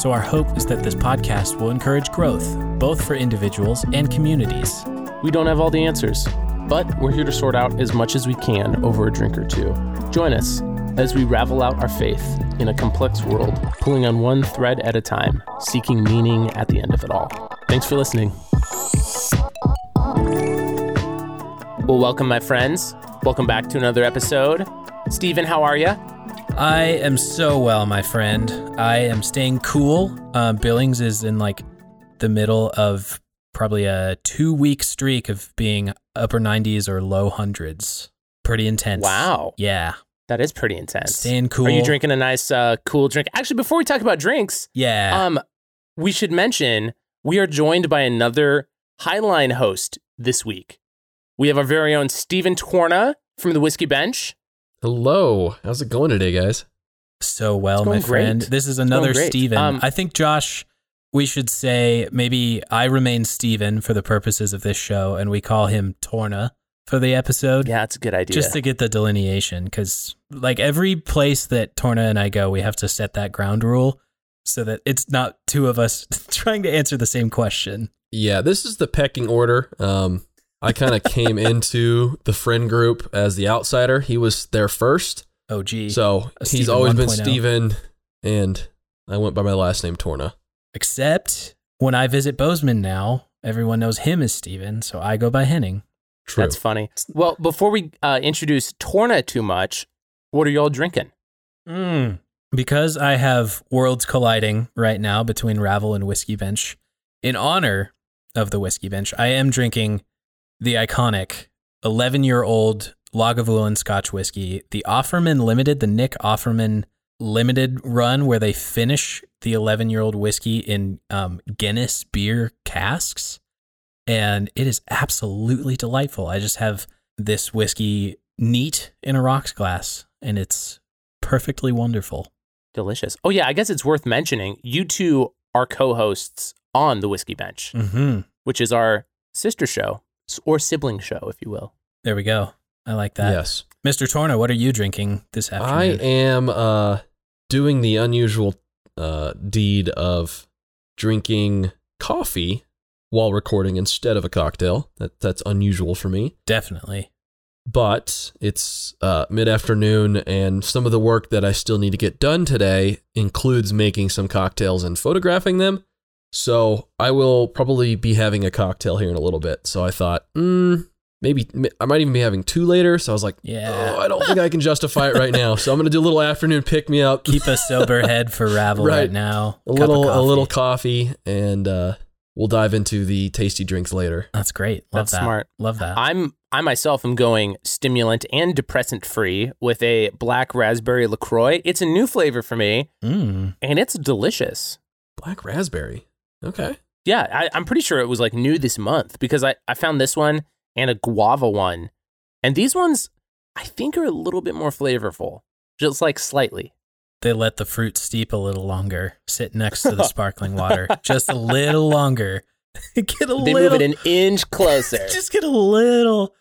so our hope is that this podcast will encourage growth, both for individuals and communities. We don't have all the answers, but we're here to sort out as much as we can over a drink or two. Join us as we ravel out our faith in a complex world, pulling on one thread at a time, seeking meaning at the end of it all. Thanks for listening. Well, welcome, my friends. Welcome back to another episode. Stephen, how are you? I am so well, my friend. I am staying cool. Uh, Billings is in like the middle of probably a two week streak of being upper 90s or low hundreds. Pretty intense. Wow. Yeah. That is pretty intense. Staying cool. Are you drinking a nice, uh, cool drink? Actually, before we talk about drinks, Yeah. um, we should mention we are joined by another Highline host this week. We have our very own Stephen Torna from the Whiskey Bench. Hello. How's it going today, guys? so well, my going friend. great. This is another great. Steven. Um, I think, Josh, we should say maybe I remain Steven for the purposes of this show, and we call him Torna for the episode. Yeah, that's a good idea. Just to get the delineation, because like every place that Torna and I go, we have to set that ground rule so that it's not two of us trying to answer the same question. Yeah, this is the pecking order. Um, I kind of came into the friend group as the outsider. He was there first. Oh, gee. So A he's Steven always been 1.0. Steven, and I went by my last name, Torna. Except when I visit Bozeman now, everyone knows him as Steven, so I go by Henning. True. That's funny. Well, before we uh, introduce Torna too much, what are y'all drinking? Mm. Because I have worlds colliding right now between Ravel and Whiskey Bench, in honor of the Whiskey Bench, I am drinking the iconic 11 year old Lagavulin Scotch whiskey, the Offerman Limited, the Nick Offerman Limited run, where they finish the 11 year old whiskey in um, Guinness beer casks. And it is absolutely delightful. I just have this whiskey neat in a rocks glass, and it's perfectly wonderful. Delicious. Oh, yeah, I guess it's worth mentioning you two are co hosts on the Whiskey Bench, Mm-hmm. which is our sister show or sibling show, if you will. There we go. I like that. yes. Mr. Torna, what are you drinking this afternoon? I am uh, doing the unusual uh, deed of drinking coffee while recording instead of a cocktail. That that's unusual for me. Definitely. but it's uh, mid afternoon, and some of the work that I still need to get done today includes making some cocktails and photographing them. So I will probably be having a cocktail here in a little bit. So I thought, mm, maybe I might even be having two later. So I was like, Yeah. oh, I don't think I can justify it right now. So I'm gonna do a little afternoon pick me up, Keep a sober head for Ravel right, Right. now. a Cup little a coffee. little coffee, and uh, we'll dive into the tasty drinks later. That's great. Love That's that. smart. Love that. I'm I myself am going stimulant and depressant free with a black raspberry LaCroix. It's a new flavor for me, mm. and it's delicious. Black raspberry. Okay. Yeah, I, I'm pretty sure it was like new this month because I, I found this one and a guava one. And these ones, I think, are a little bit more flavorful, just like slightly. They let the fruit steep a little longer, sit next to the sparkling water just a little longer. get a They little, move it an inch closer. just get a little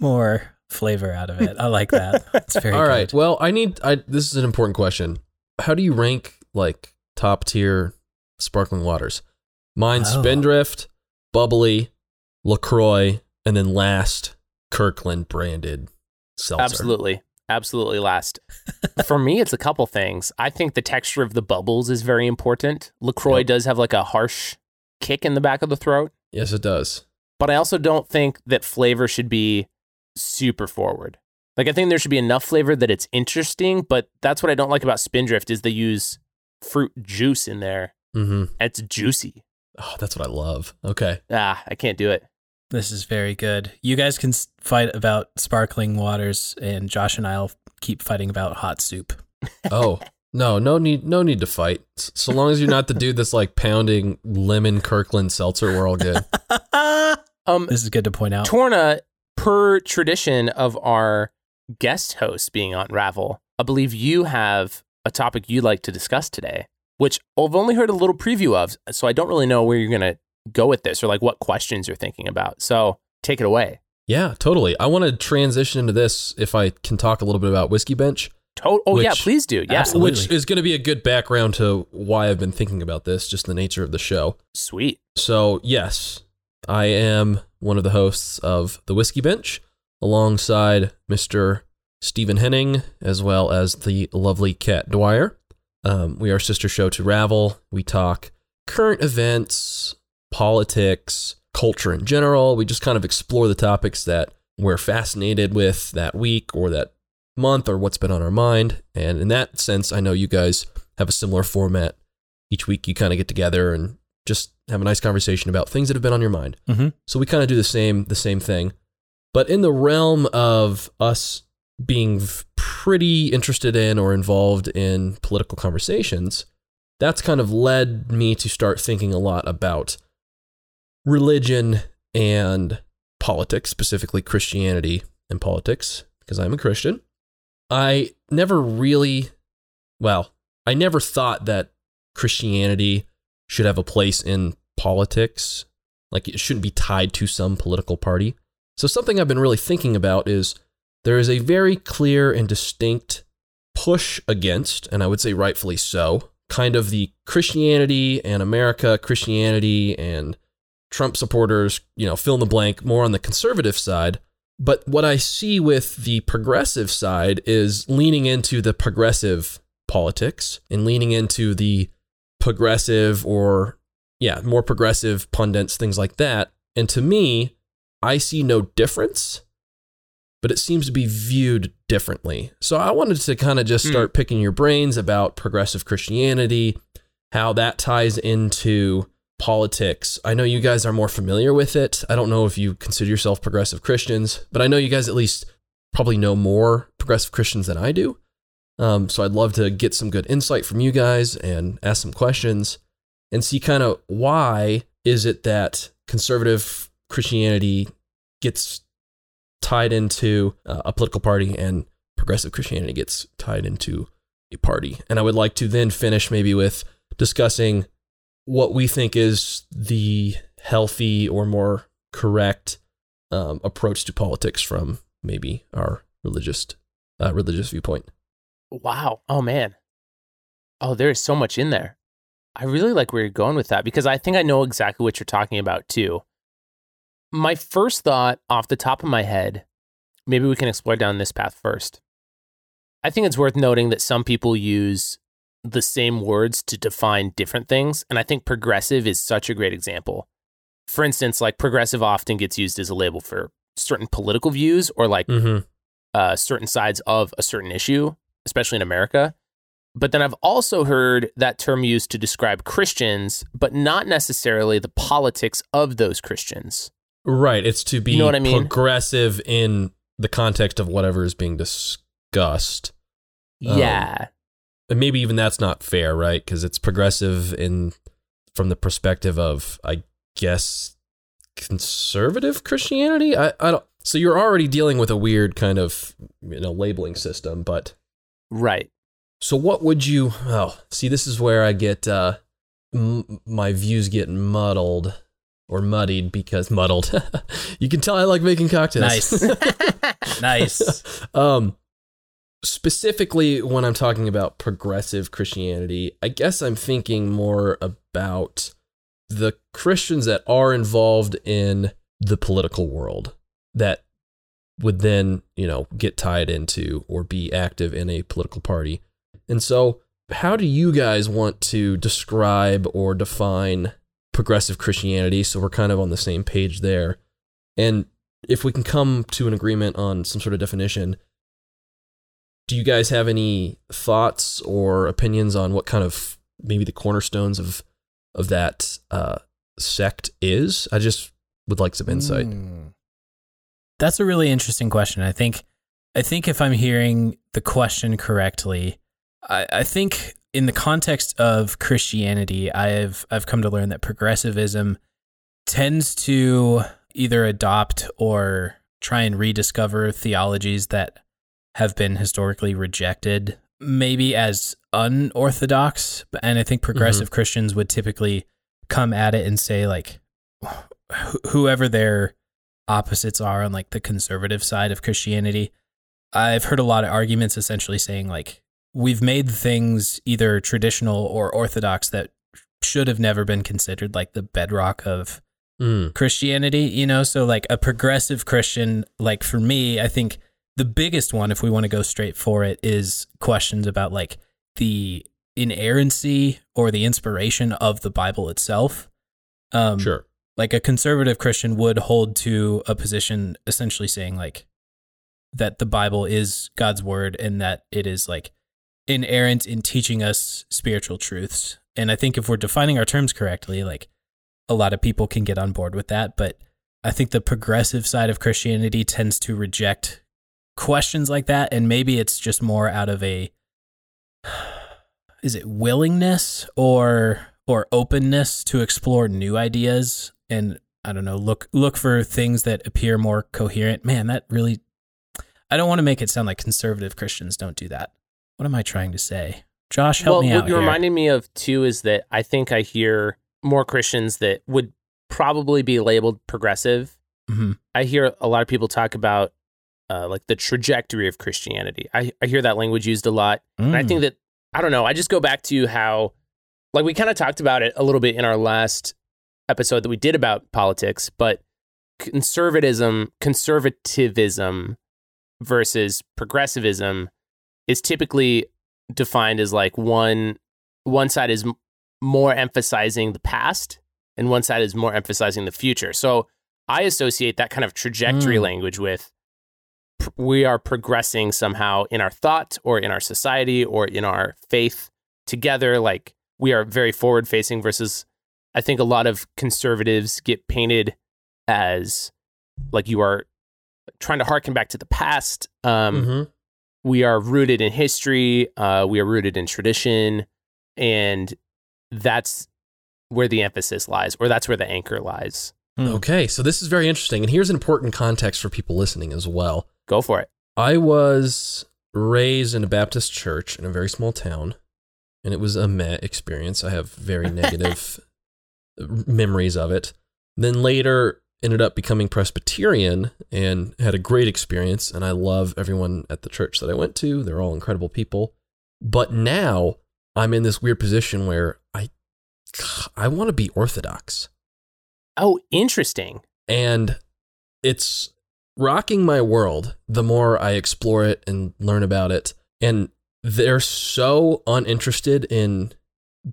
more flavor out of it. I like that. It's very All right. good. Well, I need. I this is an important question. How do you rank like top tier sparkling waters? Mine's Oh. Spindrift, Bubbly, Lacroix, and then last Kirkland branded seltzer. Absolutely. Absolutely last. For me, it's a couple things. I think the texture of the bubbles is very important. LaCroix Yep. does have like a harsh kick in the back of the throat, Yes, it does. but I also don't think that flavor should be super forward. Like I think there should be enough flavor that it's interesting, but that's what I don't like about Spindrift is they use fruit juice in there. Mm-hmm. It's juicy. Oh, that's what I love. Okay. Ah, I can't do it. This is very good. You guys can fight about sparkling waters, and Josh and I'll keep fighting about hot soup. Oh, No, no need, no need to fight. S- So long as you're not the dude that's like pounding lemon Kirkland seltzer, we're all good. Um, This is good to point out. Torna, per tradition of our guest host being on Ravel, I believe you have a topic you'd like to discuss today, which I've only heard a little preview of, so I don't really know where you're going to go with this or like what questions you're thinking about. So take it away. Yeah, totally. I want to transition into this if I can talk a little bit about Whiskey Bench, To- oh, yeah, please do. Yeah. Absolutely. which is going to be a good background to why I've been thinking about this, just the nature of the show. Sweet. So, yes, I am one of the hosts of the Whiskey Bench alongside Mr. Stephen Henning, as well as the lovely Kat Dwyer. Um, we are sister show to Ravel. We talk current events, politics, culture in general. We just kind of explore the topics that we're fascinated with that week or that month or what's been on our mind. And in that sense, I know you guys have a similar format. Each week you kind of get together and just have a nice conversation about things that have been on your mind. hmm So we kind of do the same the same thing. But in the realm of us being v- pretty interested in or involved in political conversations, that's kind of led me to start thinking a lot about religion and politics, specifically Christianity and politics, because I'm a Christian. I never really, well, I never thought that Christianity should have a place in politics. Like it shouldn't be tied to some political party. So, something I've been really thinking about is there is a very clear and distinct push against, and I would say rightfully so, kind of the Christianity and America, Christianity and Trump supporters, you know, fill in the blank, more on the conservative side. But what I see with the progressive side is leaning into the progressive politics and leaning into the progressive or, yeah, more progressive pundits, things like that. And to me, I see no difference, but it seems to be viewed differently. So I wanted to kind of just Hmm. start picking your brains about progressive Christianity, how that ties into politics. I know you guys are more familiar with it. I don't know if you consider yourself progressive Christians, but I know you guys at least probably know more progressive Christians than I do. Um, so I'd love to get some good insight from you guys and ask some questions and see kind of why is it that conservative Christianity gets tied into uh, a political party and progressive Christianity gets tied into a party. And I would like to then finish maybe with discussing what we think is the healthy or more correct um, approach to politics from maybe our religious uh, religious viewpoint. Wow. Oh man. Oh, there is so much in there. I really like where you're going with that because I think I know exactly what you're talking about too. My first thought off the top of my head, maybe we can explore down this path first. I think it's worth noting that some people use the same words to define different things. And I think progressive is such a great example. For instance, like progressive often gets used as a label for certain political views or like Mm-hmm. uh, certain sides of a certain issue, especially in America. But then I've also heard that term used to describe Christians, but not necessarily the politics of those Christians. Right. It's to be You know what I mean? progressive in the context of whatever is being discussed. Um, yeah. And maybe even that's not fair, right? Because it's progressive in from the perspective of, I guess, conservative Christianity. I, I don't. So you're already dealing with a weird kind of you know labeling system, but Right. so what would you? Oh, see, this is where I get uh, m- my views get muddled or muddied because muddled. you can tell I like making cocktails. Nice. nice. um, specifically when I'm talking about progressive Christianity, I guess I'm thinking more about the Christians that are involved in the political world that would then, you know, get tied into or be active in a political party. And so, how do you guys want to describe or define progressive Christianity? So we're kind of on the same page there. And if we can come to an agreement on some sort of definition, do you guys have any thoughts or opinions on what kind of maybe the cornerstones of of that uh, sect is? I just would like some insight. Mm. That's a really interesting question. I think I think if I'm hearing the question correctly, I, I think in the context of Christianity, I've I've come to learn that progressivism tends to either adopt or try and rediscover theologies that have been historically rejected, maybe as unorthodox. And I think progressive Mm-hmm. Christians would typically come at it and say, like, wh- whoever their opposites are on like the conservative side of Christianity, I've heard a lot of arguments essentially saying, like, we've made things either traditional or orthodox that should have never been considered like the bedrock of Mm. Christianity, you know? So, like, a progressive Christian, like, for me, I think the biggest one, if we want to go straight for it, is questions about like the inerrancy or the inspiration of the Bible itself. Um, Sure. Like, a conservative Christian would hold to a position essentially saying, like, that the Bible is God's word and that it is like inerrant in teaching us spiritual truths. And I think if we're defining our terms correctly, like a lot of people can get on board with that. But I think the progressive side of Christianity tends to reject questions like that. And maybe it's just more out of a is it willingness or or openness to explore new ideas and I don't know, look look for things that appear more coherent. Man, that really I don't want to make it sound like conservative Christians don't do that. What am I trying to say? Josh, help well, me what you're here. reminding me of too is that I think I hear more Christians that would probably be labeled progressive. Mhm. I hear a lot of people talk about uh, like the trajectory of Christianity. I, I hear that language used a lot. And I Mm. think that, I don't know, I just go back to how, like, we kind of talked about it a little bit in our last episode that we did about politics, but conservatism, conservatism versus progressivism is typically defined as like one one side is more emphasizing the past and one side is more emphasizing the future. So I associate that kind of trajectory Mm. language with pr- we are progressing somehow in our thought or in our society or in our faith together like we are very forward facing versus I think a lot of conservatives get painted as like you are trying to harken back to the past um Mhm. We are rooted in history uh, we are rooted in tradition and that's where the emphasis lies or that's where the anchor lies Hmm. Okay, so this is very interesting. And here's an important context for people listening as well. go for it I was raised in a Baptist church in a very small town, and it was a meh experience. I have very negative memories of it. Then later ended up becoming Presbyterian and had a great experience. And I love everyone at the church that I went to. They're all incredible people. But now I'm in this weird position where I I want to be orthodox oh interesting and it's rocking my world the more I explore it and learn about it. And they're so uninterested in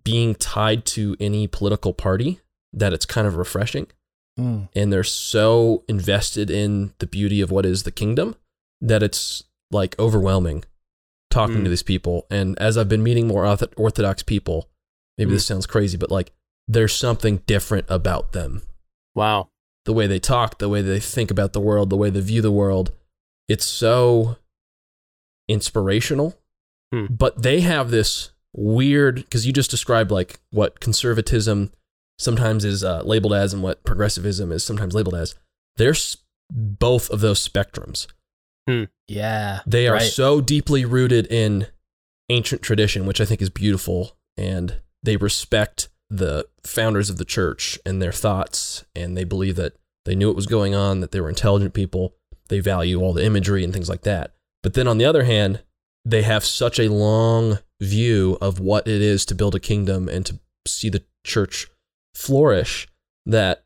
being tied to any political party that it's kind of refreshing. Mm. And they're so invested in the beauty of what is the kingdom that it's like overwhelming talking Mm. to these people. And as I've been meeting more orthodox people, maybe this sounds crazy, but like there's something different about them wow the way they talk, the way they think about the world, the way they view the world. It's so inspirational. Hmm. But they have this weird, because you just described like what conservatism sometimes is uh, labeled as and what progressivism is sometimes labeled as. There's both of those spectrums. Yeah. They are right. so deeply rooted in ancient tradition, which I think is beautiful, and they respect the founders of the church and their thoughts, and they believe that they knew what was going on, that they were intelligent people. They value all the imagery and things like that. But then on the other hand, they have such a long view of what it is to build a kingdom and to see the church flourish that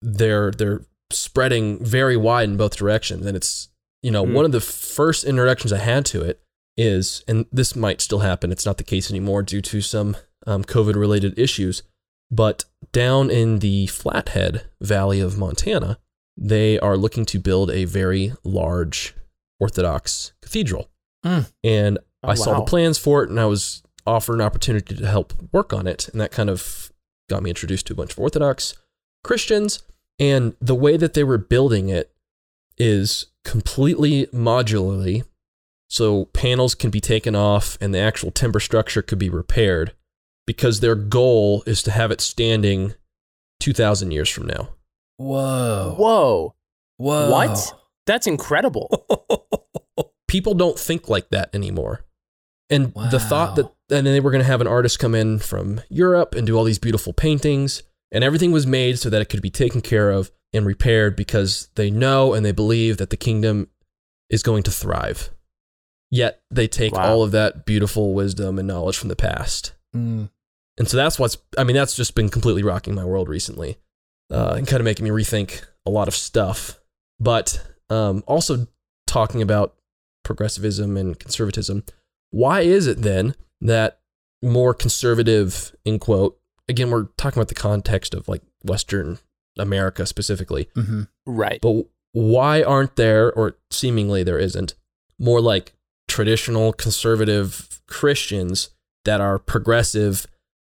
they're they're spreading very wide in both directions and it's you know Hmm. one of the first introductions i had to it is and this might still happen it's not the case anymore due to some um, covid related issues but down in the flathead valley of montana they are looking to build a very large orthodox cathedral Hmm. and Oh, i saw the plans for it and i was offered an opportunity to help work on it and that kind of got me introduced to a bunch of orthodox christians and the way that they were building it is completely modularly so panels can be taken off and the actual timber structure could be repaired because their goal is to have it standing 2000 years from now. Whoa. Whoa. Whoa. What? That's incredible. People don't think like that anymore. And the thought that and then they were going to have an artist come in from Europe and do all these beautiful paintings and everything was made so that it could be taken care of and repaired because they know and they believe that the kingdom is going to thrive. Yet they take Wow. all of that beautiful wisdom and knowledge from the past Mm. And so that's what's, I mean, that's just been completely rocking my world recently uh, and kind of making me rethink a lot of stuff. But um, also talking about progressivism and conservatism. Why is it then that more conservative, in quote, again, we're talking about the context of like Western America specifically, hmm right. but why aren't there, or seemingly there isn't, more like traditional conservative Christians that are progressive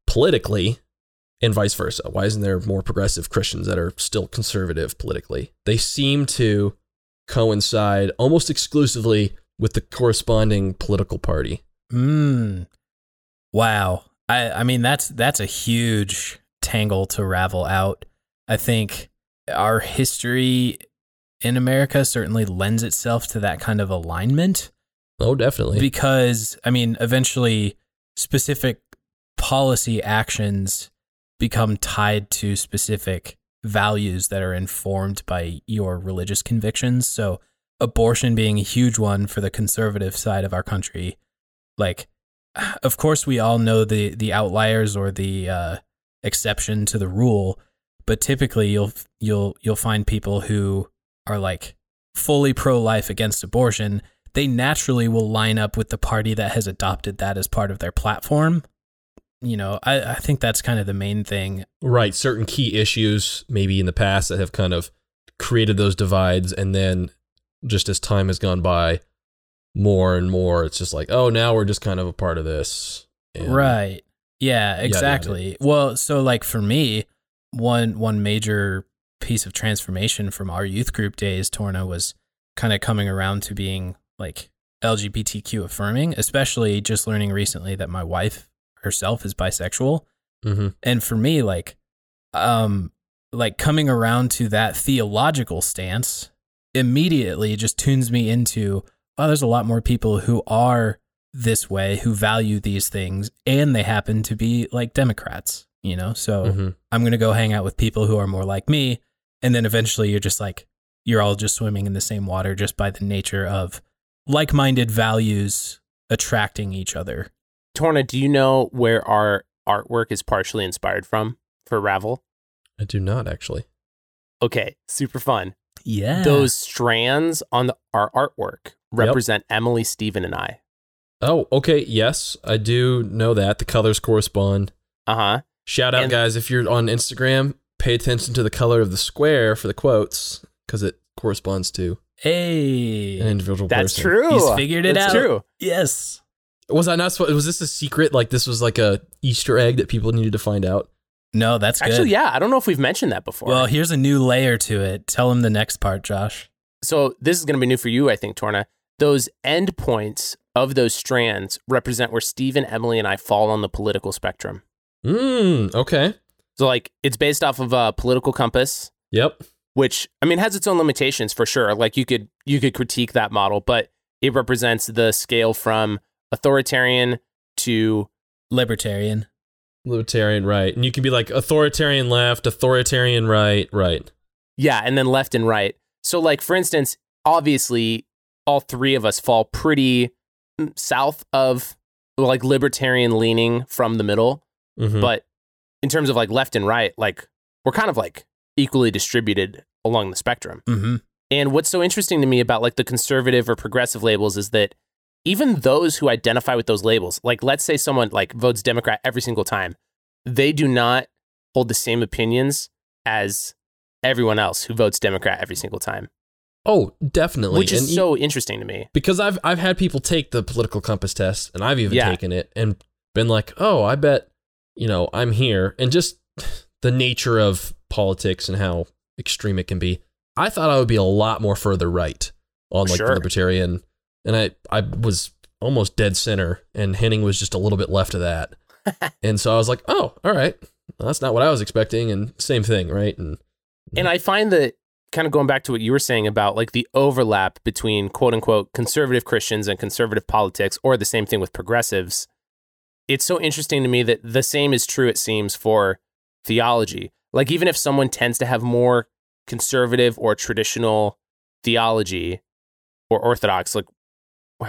politically and vice versa? Why isn't there more progressive Christians that are still conservative politically? They seem to coincide almost exclusively with the corresponding political party. Mm. Wow. I, I mean that's that's a huge tangle to ravel out. I think our history in America certainly lends itself to that kind of alignment Oh, definitely. because I mean eventually specific policy actions become tied to specific values that are informed by your religious convictions. So abortion being a huge one for the conservative side of our country. Like of course we all know the the outliers or the uh, exception to the rule, but typically you'll you'll you'll find people who are like fully pro life against abortion. They naturally will line up with the party that has adopted that as part of their platform. You know, I, I think that's kind of the main thing. Right. Certain key issues, maybe in the past, that have kind of created those divides. And then just as time has gone by, more and more, it's just like, oh, now we're just kind of a part of this. And- Right. Yeah, yada. exactly. Well, so like for me, one one major piece of transformation from our youth group days, Torna, was kind of coming around to being like LGBTQ affirming, especially just learning recently that my wife herself is bisexual. Mhm. And for me, like um like coming around to that theological stance immediately just tunes me into oh, there's a lot more people who are this way, who value these things, and they happen to be like Democrats, you know? So Mhm. I'm going to go hang out with people who are more like me. And then eventually you're just like, you're all just swimming in the same water just by the nature of like minded values attracting each other. Torna, do you know where our artwork is partially inspired from for Ravel? I do not actually. Okay, super fun. Yeah. Those strands on the, our artwork represent Emily, Stephen, and I. Oh, okay. Yes, I do know that. The colors correspond. Uh huh. Shout out, And- guys. If you're on Instagram, pay attention to the color of the square for the quotes because it corresponds to an individual That's person. true. He's figured it That's out. true. Yes. Was I not supposed? Was this a secret? Like this was like a Easter egg that people needed to find out? No, that's good. Actually, yeah, I don't know if we've mentioned that before. Well, here's a new layer to it. Tell him the next part, Josh. so this is going to be new for you, I think, Torna. Those endpoints of those strands represent where Stephen, Emily, and I fall on the political spectrum. Mm, okay. So, like, it's based off of a political compass, Yep. which I mean has its own limitations for sure. Like, you could you could critique that model, but it represents the scale from authoritarian to Libertarian. Libertarian right. And you can be like authoritarian left, authoritarian right, right. Yeah, and then left and right. So, like for instance, obviously, all three of us fall pretty mm, south of like libertarian leaning from the middle, Mhm. but in terms of like left and right, like we're kind of like equally distributed along the spectrum. Mm-hmm. And what's so interesting to me about like the conservative or progressive labels is that even those who identify with those labels, like let's say someone like votes Democrat every single time, they do not hold the same opinions as everyone else who votes Democrat every single time, Oh, definitely. which is And e- so interesting to me. because I've I've had people take the political compass test and I've even Yeah. taken it and been like, "Oh, I bet, you know, I'm here." And just the nature of politics and how extreme it can be. I thought I would be a lot more further right on like Sure. the libertarian and I I was almost dead center, and Henning was just a little bit left of that, and so I was like, oh, all right, well, that's not what I was expecting, and same thing, right? And And I find that kind of going back to what you were saying about like the overlap between quote unquote conservative Christians and conservative politics, or the same thing with progressives. It's so interesting to me that the same is true, it seems, for theology. Like, even if someone tends to have more conservative or traditional theology or orthodox, like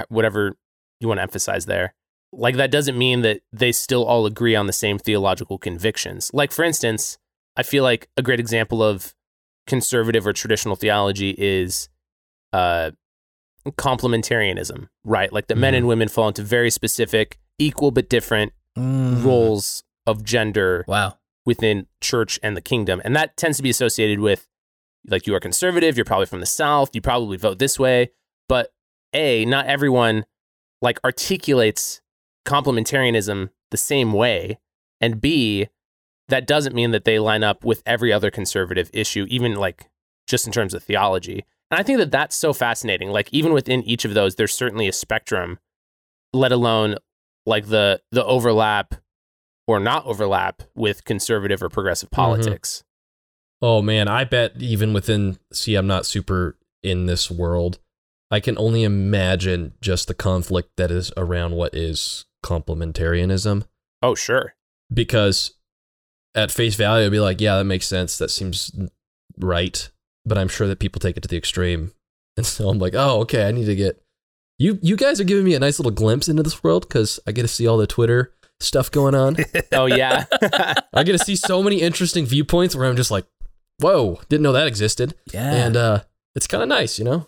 whatever you want to emphasize there, like that doesn't mean that they still all agree on the same theological convictions. Like, for instance, I feel like a great example of conservative or traditional theology is uh, complementarianism, right? Like the men Mhm. and women fall into very specific, equal but different Mm. roles of gender Wow. within church and the kingdom. And that tends to be associated with like you are conservative, you're probably from the South, you probably vote this way. But A, not everyone like articulates complementarianism the same way. And B, that doesn't mean that they line up with every other conservative issue, even like just in terms of theology. And I think that that's so fascinating. Like even within each of those, there's certainly a spectrum, let alone like the the overlap or not overlap with conservative or progressive mm-hmm. politics. Oh man, I bet even within see I'm not super in this world. I can only imagine just the conflict that is around what is complementarianism Oh, sure. because at face value I'd be like, yeah, that makes sense. That seems right, but I'm sure that people take it to the extreme. And so I'm like, "Oh, okay, I need to get You you guys are giving me a nice little glimpse into this world cuz I get to see all the Twitter stuff going on. Oh yeah. I get to see so many interesting viewpoints where I'm just like, "Whoa, didn't know that existed." Yeah. and uh it's kind of nice, you know.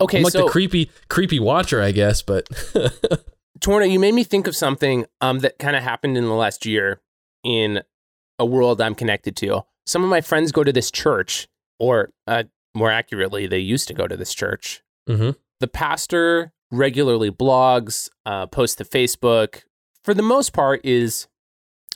Okay, I'm like so the creepy, creepy watcher, I guess. But Torna, you made me think of something um, that kind of happened in the last year in a world I'm connected to. Some of my friends go to this church, or uh, more accurately, they used to go to this church. hmm The pastor regularly blogs, uh, posts to Facebook. For the most part, is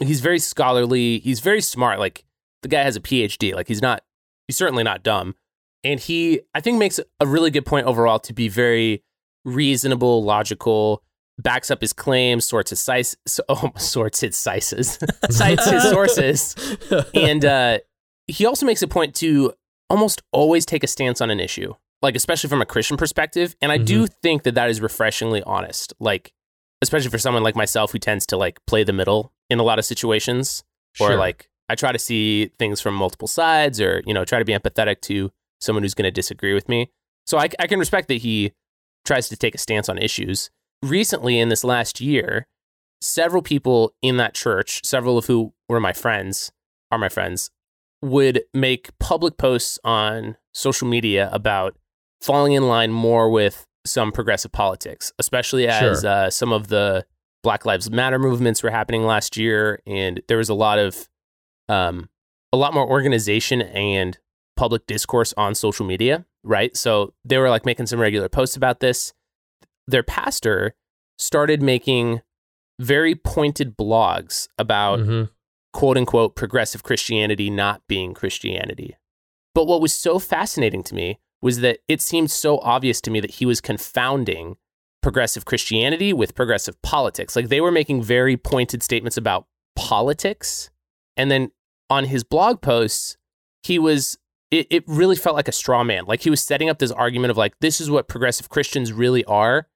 he's very scholarly. He's very smart. Like the guy has a PhD. Like he's not. He's certainly not dumb. And he, I think, makes a really good point overall to be very reasonable, logical, backs up his claims, sorts his size, oh, sorts his sizes, cites his sources, and uh, he also makes a point to almost always take a stance on an issue, like especially from a Christian perspective. And I do think that that is refreshingly honest, like especially for someone like myself who tends to like play the middle in a lot of situations, or like I try to see things from multiple sides, or you know try to be empathetic to someone who's going to disagree with me. So I, I can respect that he tries to take a stance on issues. Recently, in this last year, several people in that church, several of who were my friends, are my friends, would make public posts on social media about falling in line more with some progressive politics, especially as Sure. uh, some of the Black Lives Matter movements were happening last year, and there was a lot of um, a lot more organization and public discourse on social media, right? So they were like making some regular posts about this. Their pastor started making very pointed blogs about Mhm. quote unquote progressive Christianity not being Christianity. But what was so fascinating to me was that it seemed so obvious to me that he was confounding progressive Christianity with progressive politics. Like they were making very pointed statements about politics. And then on his blog posts, he was, it, it really felt like a straw man. Like he was setting up this argument of like, this is what progressive Christians really are.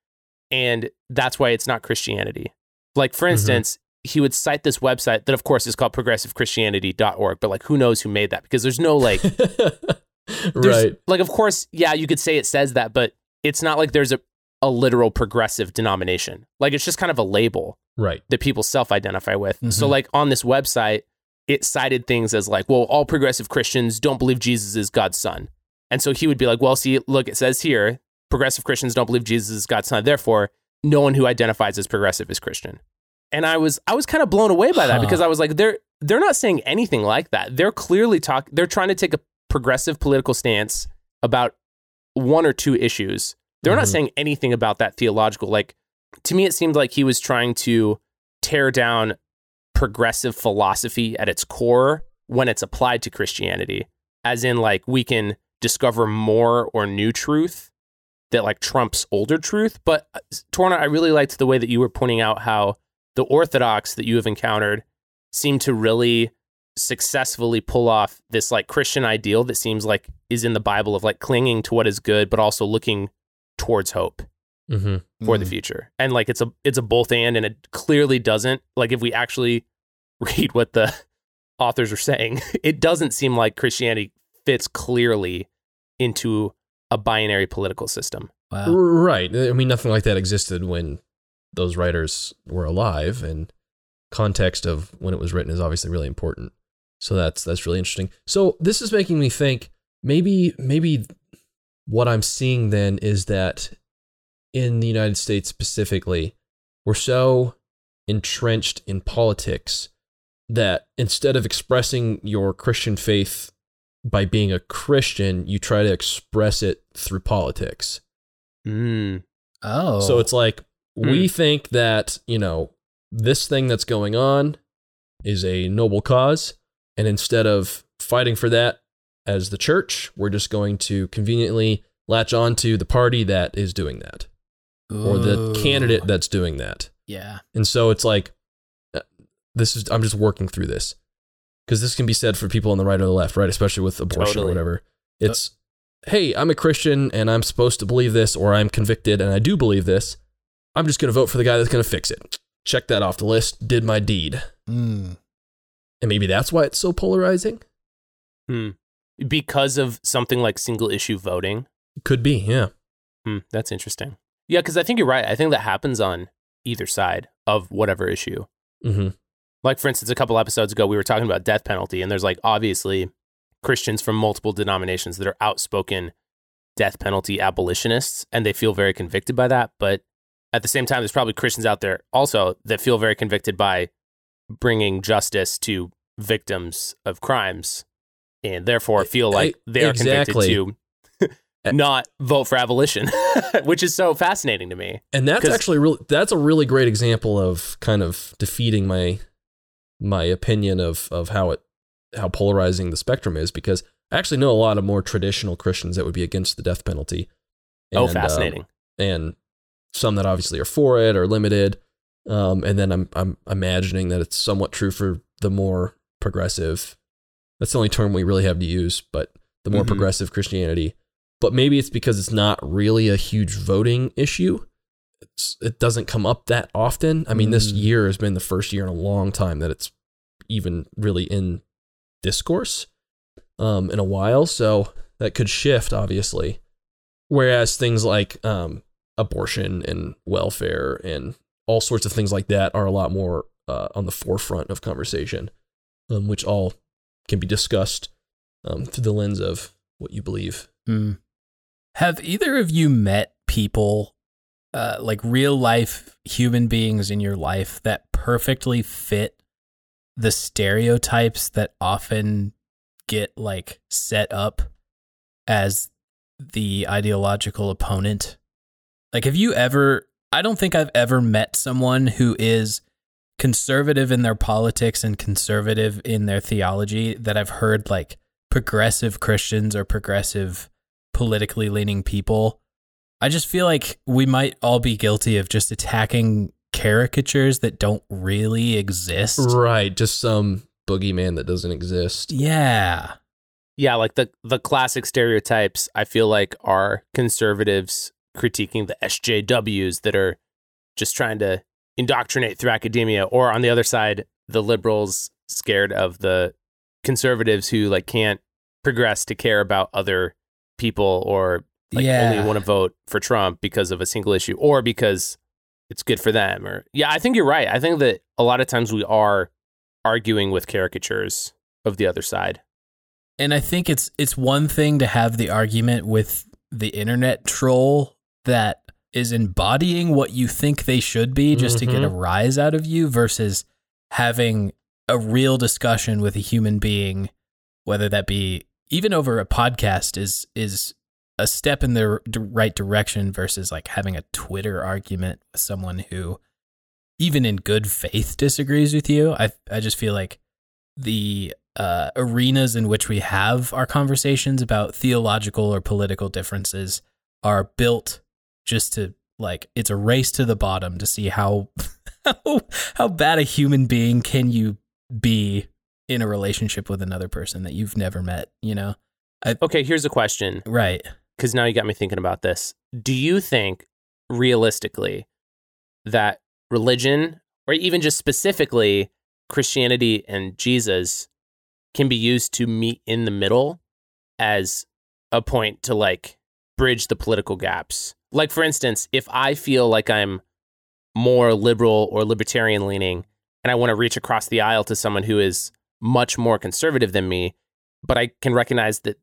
And that's why it's not Christianity. Like, for instance, he would cite this website that, of course, is called progressivechristianity.org, but like, who knows who made that? Because there's no like, there's, right. like, of course, yeah, you could say it says that, but it's not like there's a, a literal progressive denomination. Like, it's just kind of a label Right. that people self identify with. So, Mhm. like, on this website, it cited things as like, well, all progressive Christians don't believe Jesus is God's son. And so he would be like, well, see, look, it says here, progressive Christians don't believe Jesus is God's son. Therefore, no one who identifies as progressive is Christian. And I was I was kind of blown away by that Huh. because I was like, they're they're not saying anything like that. They're clearly talk they're trying to take a progressive political stance about one or two issues. They're not Mhm. saying anything about that theological. Like to me, it seemed like he was trying to tear down progressive philosophy at its core when it's applied to Christianity, as in like we can discover more or new truth that like trumps older truth. But uh, Torna, I really liked the way that you were pointing out how the Orthodox that you have encountered seem to really successfully pull off this like Christian ideal that seems like is in the Bible of like clinging to what is good, but also looking towards hope Mm-hmm. for the Mm. future. And like it's a it's a both and and it clearly doesn't like if we actually read what the authors are saying, it doesn't seem like Christianity fits clearly into a binary political system. Wow. Right. I mean, nothing like that existed when those writers were alive, and context of when it was written is obviously really important. So that's that's really interesting. So this is making me think maybe maybe what I'm seeing then is that in the United States specifically, we're so entrenched in politics that instead of expressing your Christian faith by being a Christian, you try to express it through politics. Mm. Oh. So it's like we think that, you know, this thing that's going on is a noble cause. And instead of fighting for that as the church, we're just going to conveniently latch on to the party that is doing that or the Ooh. candidate that's doing that. Yeah. And so it's like, uh, this is, I'm just working through this because this can be said for people on the right or the left, right? Especially with abortion or whatever. It's, hey, I'm a Christian and I'm supposed to believe this, or I'm convicted and I do believe this. I'm just going to vote for the guy that's going to fix it. Check that off the list. Did my deed. Mm. And maybe that's why it's so polarizing. Hmm. Because of something like single issue voting. Could be, yeah. Hmm, that's interesting. Yeah, because I think you're right. I think that happens on either side of whatever issue. hmm Like, for instance, a couple episodes ago, we were talking about death penalty, and there's like obviously Christians from multiple denominations that are outspoken death penalty abolitionists, and they feel very convicted by that. But at the same time, there's probably Christians out there also that feel very convicted by bringing justice to victims of crimes, and therefore feel like they are Exactly. convicted to not vote for abolition, which is so fascinating to me. And that's actually really that's a really great example of kind of defeating my my opinion of of how it how polarizing the spectrum is because I actually know a lot of more traditional Christians that would be against the death penalty. oh, And, um, fascinating. and some that obviously are for it or limited. Um, and then I'm I'm imagining that it's somewhat true for the more progressive. That's the only term we really have to use, but the more Mhm. progressive Christianity. But maybe it's because it's not really a huge voting issue. It's, it doesn't come up that often. I mean, this Mm. year has been the first year in a long time that it's even really in discourse um, in a while. So that could shift, obviously. Whereas things like um, abortion and welfare and all sorts of things like that are a lot more uh, on the forefront of conversation, um, which all can be discussed um, through the lens of what you believe. Hmm. Have either of you met people, uh, like real life human beings in your life that perfectly fit the stereotypes that often get like set up as the ideological opponent? Like, have you ever? I don't think I've ever met someone who is conservative in their politics and conservative in their theology that I've heard like progressive Christians or progressive politically leaning people. I just feel like we might all be guilty of just attacking caricatures that don't really exist. Right. Just some boogeyman that doesn't exist. Yeah. Yeah, like the the classic stereotypes I feel like are conservatives critiquing the SJWs that are just trying to indoctrinate through academia or on the other side the liberals scared of the conservatives who like can't progress to care about other people or like Yeah. only want to vote for Trump because of a single issue or because it's good for them or yeah, I think you're right. I think that a lot of times we are arguing with caricatures of the other side. And I think it's it's one thing to have the argument with the internet troll that is embodying what you think they should be just to get a mm-hmm. rise out of you versus having a real discussion with a human being whether that be even over a podcast is is a step in the right direction versus like having a Twitter argument with someone who even in good faith disagrees with you. I I just feel like the uh, arenas in which we have our conversations about theological or political differences are built just to like it's a race to the bottom to see how how, how bad a human being can you be in a relationship with another person that you've never met, you know? Okay, here's a question Right. because now you got me thinking about this. Do you think realistically that religion, or even just specifically Christianity and Jesus, can be used to meet in the middle as a point to like bridge the political gaps? Like, for instance, if I feel like I'm more liberal or libertarian leaning and I want to reach across the aisle to someone who is much more conservative than me, but I can recognize that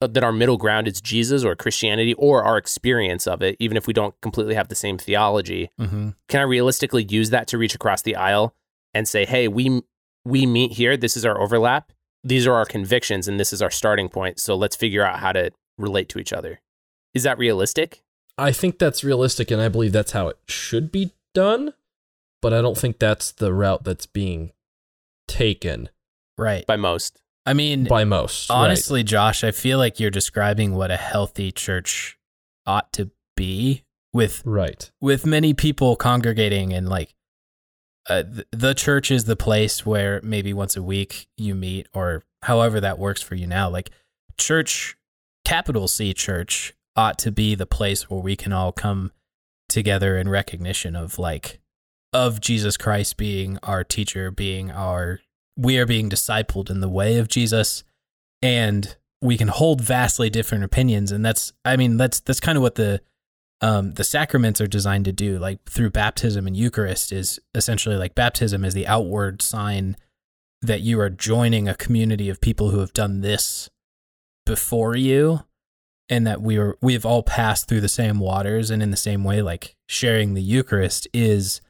uh, that our middle ground is Jesus or Christianity or our experience of it, even if we don't completely have the same theology. Mm-hmm. Can I realistically use that to reach across the aisle and say, "Hey, we we meet here. This is our overlap. These are our convictions, and this is our starting point. So let's figure out how to relate to each other." Is that realistic? I think that's realistic, and I believe that's how it should be done. But I don't think that's the route that's being taken Right. By most. I mean, by most. right. honestly, Josh, I feel like you're describing what a healthy church ought to be with right. with many people congregating and like uh, th- the church is the place where maybe once a week you meet or however that works for you now like church capital C church ought to be the place where we can all come together in recognition of like of Jesus Christ being our teacher being our we are being discipled in the way of Jesus and we can hold vastly different opinions. And that's I mean that's that's kind of what the um, the sacraments are designed to do, like through baptism and Eucharist, is essentially like baptism is the outward sign that you are joining a community of people who have done this before you, and that we are we have all passed through the same waters, and in the same way, like sharing the Eucharist is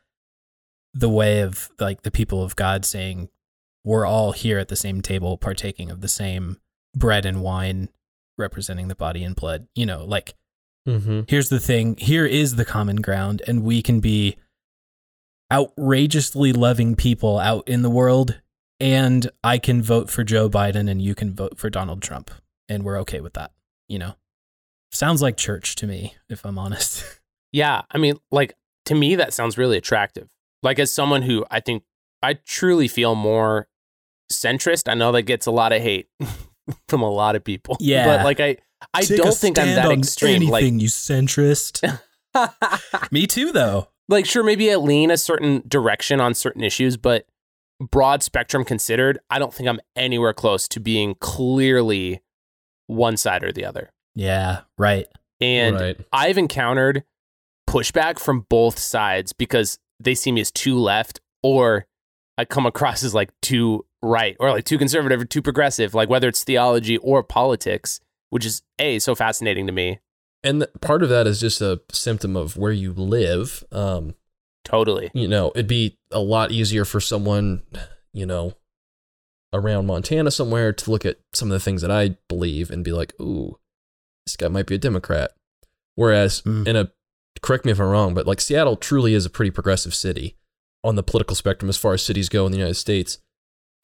the way of like the people of God saying we're all here at the same table, partaking of the same bread and wine, representing the body and blood. You know, like Mm-hmm. here's the thing here is the common ground and we can be outrageously loving people out in the world and i can vote for joe biden and you can vote for donald trump and we're okay with that you know sounds like church to me if i'm honest Yeah, I mean, like to me, that sounds really attractive. Like as someone who I think I truly feel more centrist. I know that gets a lot of hate from a lot of people. Yeah. but like I, I don't think I'm that extreme. you Like, centrist me too though like sure, maybe I lean a certain direction on certain issues, but broad spectrum considered, I don't think I'm anywhere close to being clearly one side or the other. yeah right And right. I've encountered pushback from both sides because they see me as too left or I come across as like too right or like too conservative or too progressive, like whether it's theology or politics, which is A, so fascinating to me. And part of that is just a symptom of where you live. Um, Totally. you know, it'd be a lot easier for someone, you know, around Montana somewhere to look at some of the things that I believe and be like, ooh, this guy might be a Democrat. Whereas Mm. in a, correct me if I'm wrong, but like Seattle truly is a pretty progressive city on the political spectrum as far as cities go in the United States.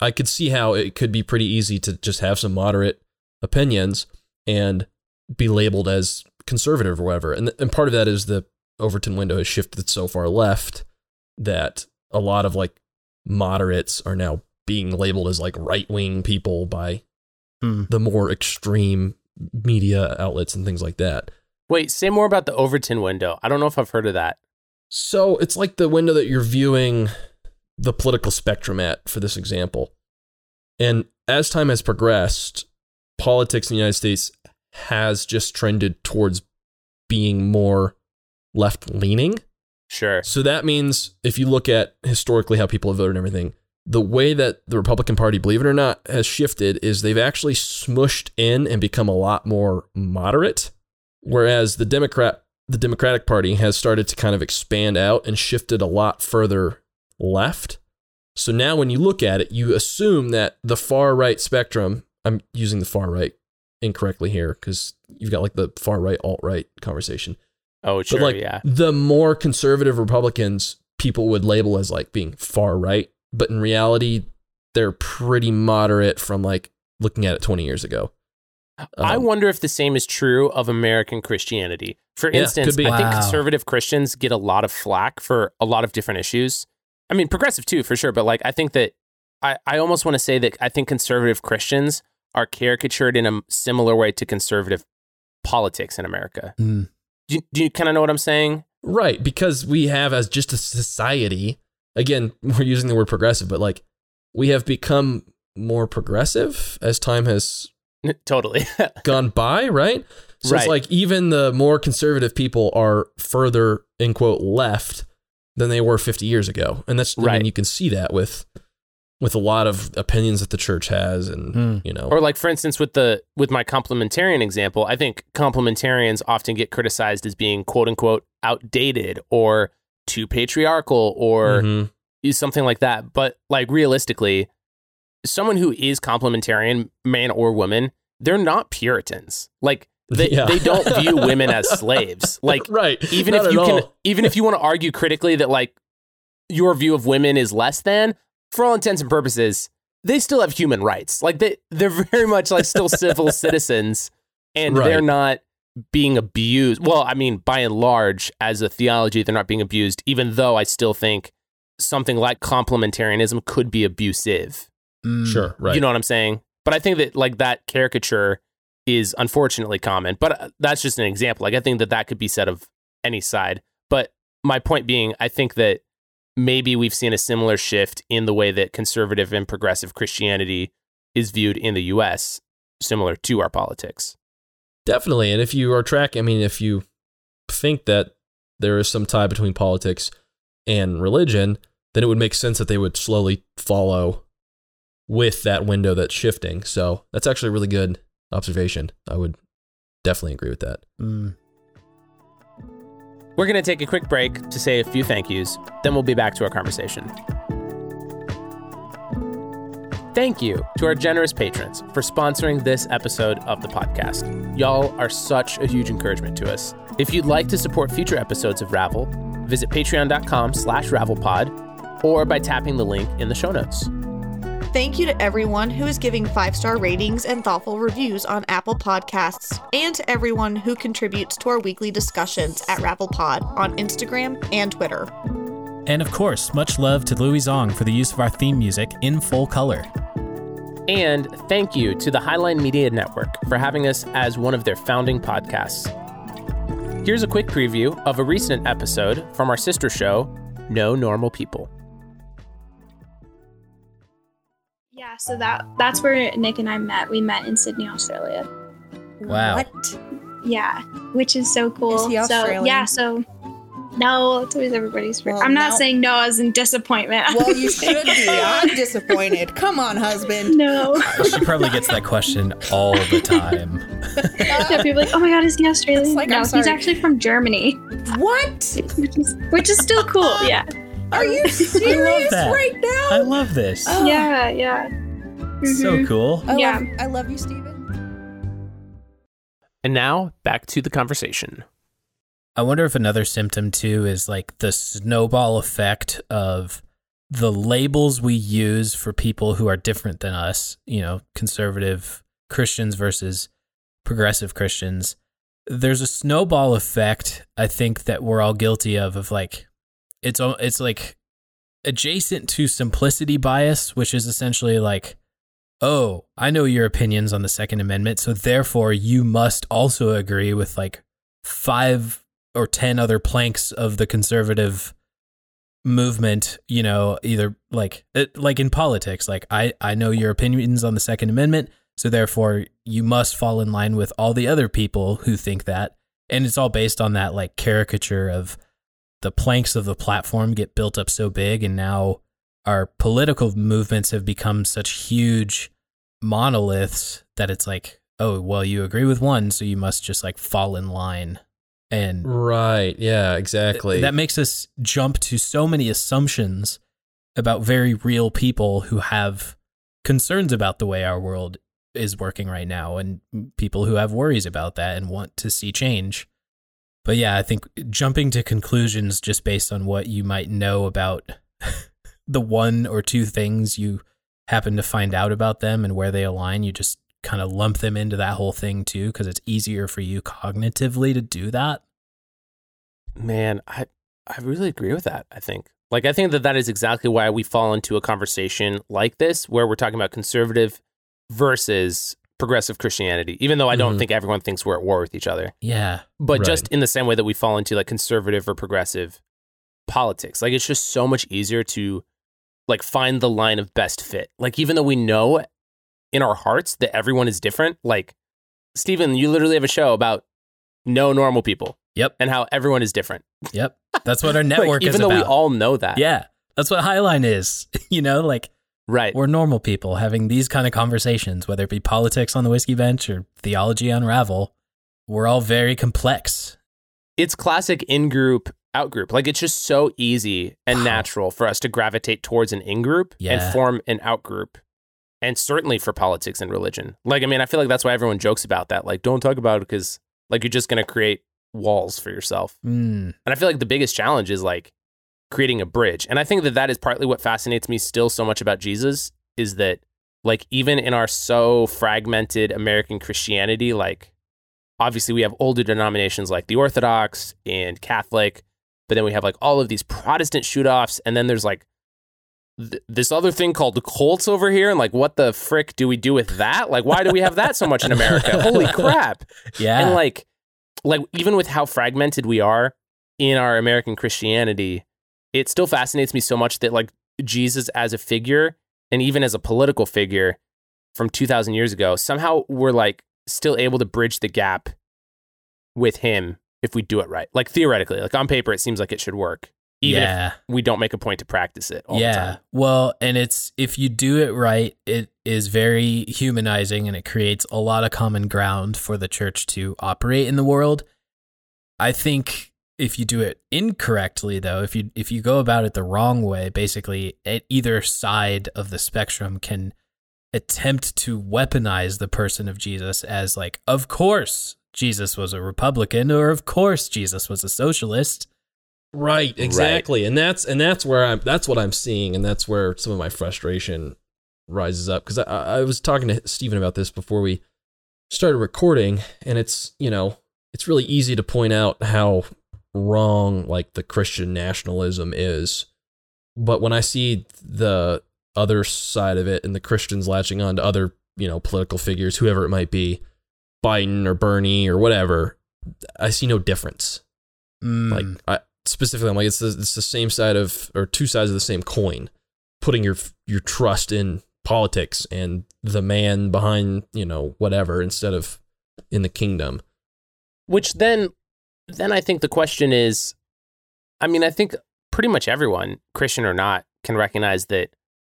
I could see how it could be pretty easy to just have some moderate opinions and be labeled as conservative or whatever. And, and part of that is the Overton window has shifted so far left that a lot of like moderates are now being labeled as like right wing people by Hmm. the more extreme media outlets and things like that. Wait, say more about the Overton window. I don't know if I've heard of that. So it's like the window that you're viewing the political spectrum at for this example. And as time has progressed, politics in the United States has just trended towards being more left leaning. Sure. So that means if you look at historically how people have voted and everything, the way that the Republican Party, believe it or not, has shifted is they've actually smushed in and become a lot more moderate, whereas the Democrat the Democratic Party has started to kind of expand out and shifted a lot further left. So now when you look at it, you assume that the far right spectrum, I'm using the far right incorrectly here because you've got like the far right alt right conversation. Oh, sure. But like yeah. the more conservative Republicans people would label as like being far right, but in reality they're pretty moderate from like looking at it 20 years ago. I Um, wonder if the same is true of American Christianity. For instance, could be. I think Wow. conservative Christians get a lot of flack for a lot of different issues. I mean, progressive too, for sure. But like, I think that I, I almost want to say that I think conservative Christians are caricatured in a similar way to conservative politics in America. Mm. Do do you kind of know what I'm saying? Right, because we have as just a society, again, we're using the word progressive, but like we have become more progressive as time has totally. gone by, right? So it's like even the more conservative people are further in quote left than they were 50 years ago. And that's I Right. mean you can see that with with a lot of opinions that the church has and Hmm. you know or like for instance with the with my complementarian example i think complementarians often get criticized as being quote unquote outdated or too patriarchal or Mhm. something like that but like realistically someone who is complementarian man or woman they're not puritans like they, Yeah. they don't view women as slaves like right. even Not if you at can even if you want to argue critically that like your view of women is less than for all intents and purposes they still have human rights like they they're very much like still civil citizens and Right. they're not being abused well i mean by and large as a theology they're not being abused even though i still think something like complementarianism could be abusive Mm. Sure, right. you know what i'm saying but i think that like that caricature is unfortunately common but uh, that's just an example like i think that that could be said of any side but my point being i think that maybe we've seen a similar shift in the way that conservative and progressive christianity is viewed in the us similar to our politics Definitely. And if you are tracking, I mean, if you think that there is some tie between politics and religion, then it would make sense that they would slowly follow with that window that's shifting. So that's actually really good observation. I would definitely agree with that. Mm. we're going to take a quick break to say a few thank yous then we'll be back to our conversation Thank you to our generous patrons for sponsoring this episode of the podcast. Y'all are such a huge encouragement to us. If you'd like to support future episodes of Ravel, visit patreon.com slash ravelpod or by tapping the link in the show notes. Thank you to everyone who is giving five star ratings and thoughtful reviews on Apple Podcasts, and to everyone who contributes to our weekly discussions at RavelPod on Instagram and Twitter. And of course, much love to Louie Zong for the use of our theme music in full color. And thank you to the Highline Media Network for having us as one of their founding podcasts. Here's a quick preview of a recent episode from our sister show, No Normal People. Yeah, so that that's where Nick and I met. We met in Sydney, Australia. Wow. What? Yeah, which is so cool. Is he So Australian? yeah, so no, it's always everybody's. first. Well, I'm not now- saying no as in disappointment. Well, you should be. I'm disappointed. Come on, husband. no. Uh, she probably gets that question all the time. yeah, people are like, oh my god, is he Australian? Like, no, he's actually from Germany, What? which is which is still cool. Yeah, Are you serious that. right now? I love this. Oh. yeah, yeah. So Mhm. cool. I Yeah. love, I love you, Steven. And now back to the conversation. I wonder if another symptom too is like the snowball effect of the labels we use for people who are different than us, you know, conservative Christians versus progressive Christians. There's a snowball effect I think that we're all guilty of of like it's it's like adjacent to simplicity bias, which is essentially like oh, I know your opinions on the second amendment, so therefore you must also agree with like five or 10 other planks of the conservative movement you know either like it, like in politics like i i know your opinions on the second amendment so therefore you must fall in line with all the other people who think that and it's all based on that like caricature of the planks of the platform get built up so big and now our political movements have become such huge monoliths that it's like oh well you agree with one so you must just like fall in line and Right. Yeah, exactly. that makes us jump to so many assumptions about very real people who have concerns about the way our world is working right now and people who have worries about that and want to see change. But yeah, I think jumping to conclusions just based on what you might know about the one or two things you happen to find out about them and where they align, you just kind of lump them into that whole thing too because it's easier for you cognitively to do that? Man, I I really agree with that. I think. Like I think that that is exactly why we fall into a conversation like this where we're talking about conservative versus progressive Christianity, even though I don't Mhm. think everyone thinks we're at war with each other. Yeah. But Right. just in the same way that we fall into like conservative or progressive politics, like it's just so much easier to like find the line of best fit. Like even though we know in our hearts that everyone is different, like Stephen, you literally have a show about no normal people Yep. and how everyone is different. Yep. That's what our Like, network even is Even though about. we all know that. yeah. That's what Highline is. you know, like Right. we're normal people having these kind of conversations, whether it be politics on the whiskey bench or theology on Ravel. We're all very complex. it's classic in group, out group. Like it's just so easy and Wow. natural for us to gravitate towards an in group Yeah. and form an out group. And certainly for politics and religion. Like, I mean, I feel like that's why everyone jokes about that. Like, don't talk about it because, like, you're just going to create walls for yourself. Mm. And I feel like the biggest challenge is like creating a bridge. And I think that that is partly what fascinates me still so much about Jesus is that, like, even in our so fragmented American Christianity, like, obviously we have older denominations like the Orthodox and Catholic, but then we have like all of these Protestant shoot offs. And then there's like th- this other thing called the cults over here. And like, what the frick do we do with that? Like, why do we have that so much in America? Holy crap. Yeah. And like, like even with how fragmented we are in our American Christianity, it still fascinates me so much that like Jesus as a figure and even as a political figure from 2000 years ago, somehow we're like still able to bridge the gap with him if we do it right. Like theoretically, like on paper, it seems like it should work. Even yeah. if we don't make a point to practice it all yeah. the time. Well, and it's if you do it right, it is very humanizing and it creates a lot of common ground for the church to operate in the world. I think if you do it incorrectly though, if you if you go about it the wrong way, basically at either side of the spectrum can attempt to weaponize the person of Jesus as like of course Jesus was a republican or of course Jesus was a socialist. Right, exactly. And that's and that's where I'm that's what I'm seeing and that's where some of my frustration rises up cuz I I was talking to Stephen about this before we started recording and it's, you know, it's really easy to point out how wrong like the Christian nationalism is. But when I see the other side of it and the Christians latching on to other, you know, political figures, whoever it might be, Biden or Bernie or whatever, I see no difference Mm. like I, specifically i'm like it's the, it's the same side of or two sides of the same coin putting your your trust in politics and the man behind you know whatever instead of in the kingdom Which then, then I think the question is, I mean, I think pretty much everyone, Christian or not, can recognize that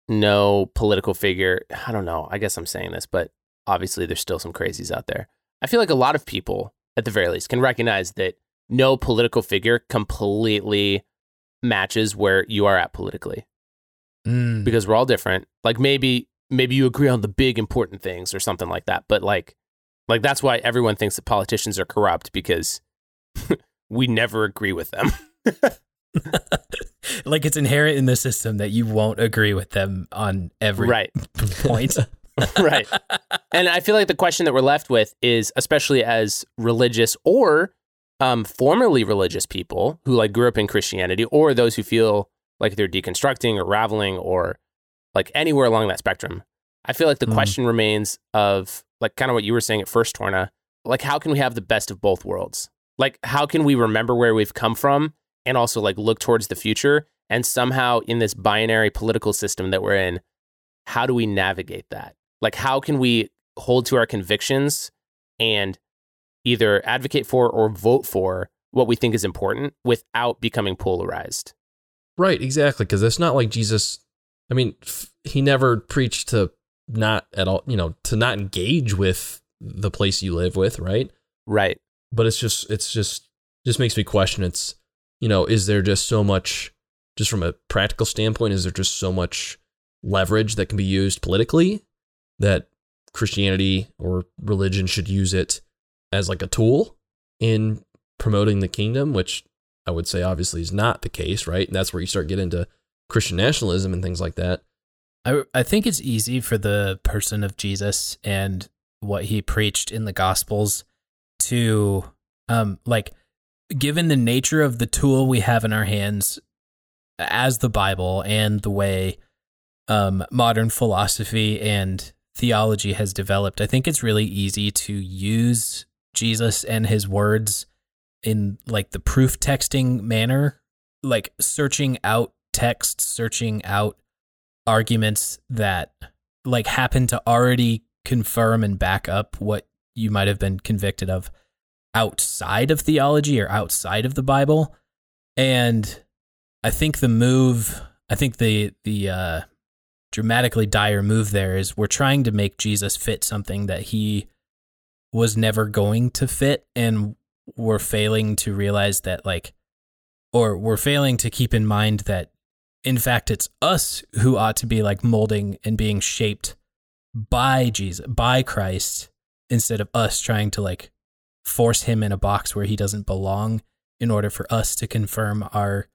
no political figure. I don't know. I guess I'm saying this, but obviously there's still some crazies out there. I feel like a lot of people, at the very least, can recognize that no political figure completely matches where you are at politically Mm. because we're all different. Like maybe maybe you agree on the big important things or something like that, but like like that's why everyone thinks that politicians are corrupt because we never agree with them. like it's inherent in the system that you won't agree with them on every right. point. right. And I feel like the question that we're left with is especially as religious or um formerly religious people who like grew up in Christianity or those who feel like they're deconstructing or raveling or like anywhere along that spectrum. I feel like the Mm. question remains of like kind of what you were saying at first, Torna. Like how can we have the best of both worlds? Like how can we remember where we've come from and also like look towards the future and somehow in this binary political system that we're in, how do we navigate that? Like how can we hold to our convictions and either advocate for or vote for what we think is important without becoming polarized? right exactly because it's not like jesus i mean f- he never preached to not at all you know to not engage with the place you live with right Right. But it's just it's just just makes me question it's you know is there just so much just from a practical standpoint is there just so much leverage that can be used politically that christianity or religion should use it as like a tool in promoting the kingdom which i would say obviously is not the case right? And that's where you start getting into christian nationalism and things like that. I I think it's easy for the person of Jesus and what he preached in the gospels to um like given the nature of the tool we have in our hands as the bible and the way um modern philosophy and theology has developed i think it's really easy to use jesus and his words in like the proof texting manner like searching out texts searching out arguments that like happen to already confirm and back up what you might have been convicted of outside of theology or outside of the Bible. And I think the move, I think the the uh, dramatically dire move there is we're trying to make Jesus fit something that he was never going to fit, and we're failing to realize that like, or we're failing to keep in mind that in fact it's us who ought to be like molding and being shaped by Jesus, by Christ, instead of us trying to like force him in a box where he doesn't belong in order for us to confirm our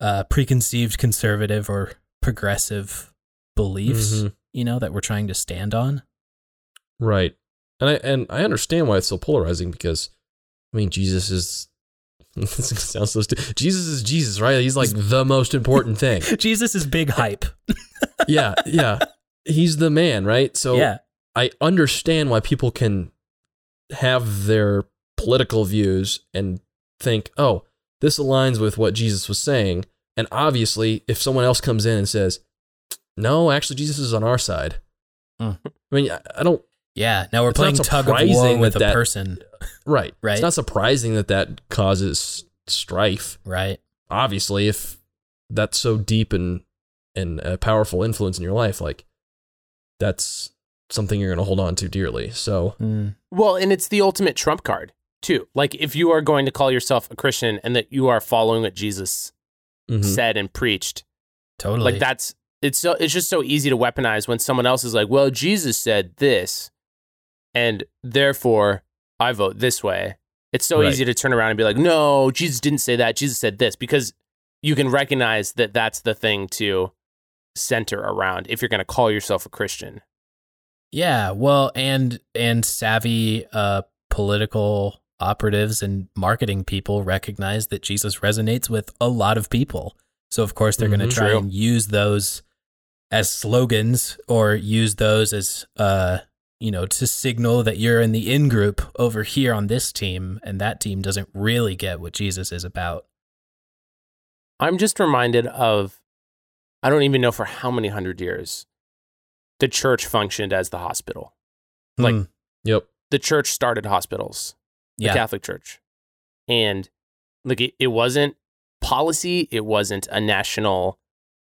uh, preconceived conservative or progressive beliefs, Mhm. you know, that we're trying to stand on. Right. And I and I understand why it's so polarizing because I mean Jesus is this sounds so stupid. Jesus is Jesus, right? He's like the most important thing. Jesus is big hype. yeah, yeah. He's the man, right? So yeah. I understand why people can have their political views and think, "Oh, this aligns with what Jesus was saying." And obviously, if someone else comes in and says, "No, actually Jesus is on our side." Mm. I mean, I- don't Yeah. Now we're playing tug of war with that a person. right. Right. It's not surprising that that causes strife. Right. obviously if that's so deep and and a powerful influence in your life like that's something you're going to hold on to dearly so Mm. Well, and it's the ultimate trump card, too. Like, if you are going to call yourself a Christian and that you are following what Jesus mhm. said and preached, Totally. like that's it's so it's just so easy to weaponize when someone else is like, "Well, Jesus said this, and therefore I vote this way." It's so Right. easy to turn around and be like, "No, Jesus didn't say that. Jesus said this," because you can recognize that that's the thing to center around if you're going to call yourself a Christian. Yeah, well, and and savvy uh, political operatives and marketing people recognize that Jesus resonates with a lot of people. So of course they're going Mhm. to try True. and use those as slogans or use those as uh you know to signal that you're in the in group over here on this team and that team doesn't really get what Jesus is about. I'm just reminded of I don't even know for how many hundred years the church functioned as the hospital. Like, Hmm. yep The church started hospitals, the yeah. Catholic Church. And like it, it wasn't policy, it wasn't a national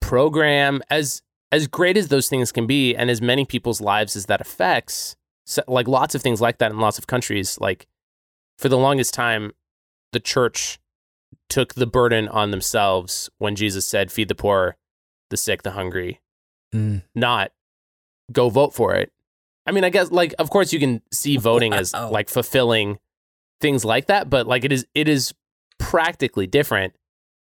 program as as great as those things can be and as many people's lives as that affects so, like lots of things like that in lots of countries like for the longest time the church took the burden on themselves when Jesus said feed the poor, the sick, the hungry, Mm. not go vote for it. I mean, I guess like of course you can see voting as like fulfilling things like that, but like it is it is practically different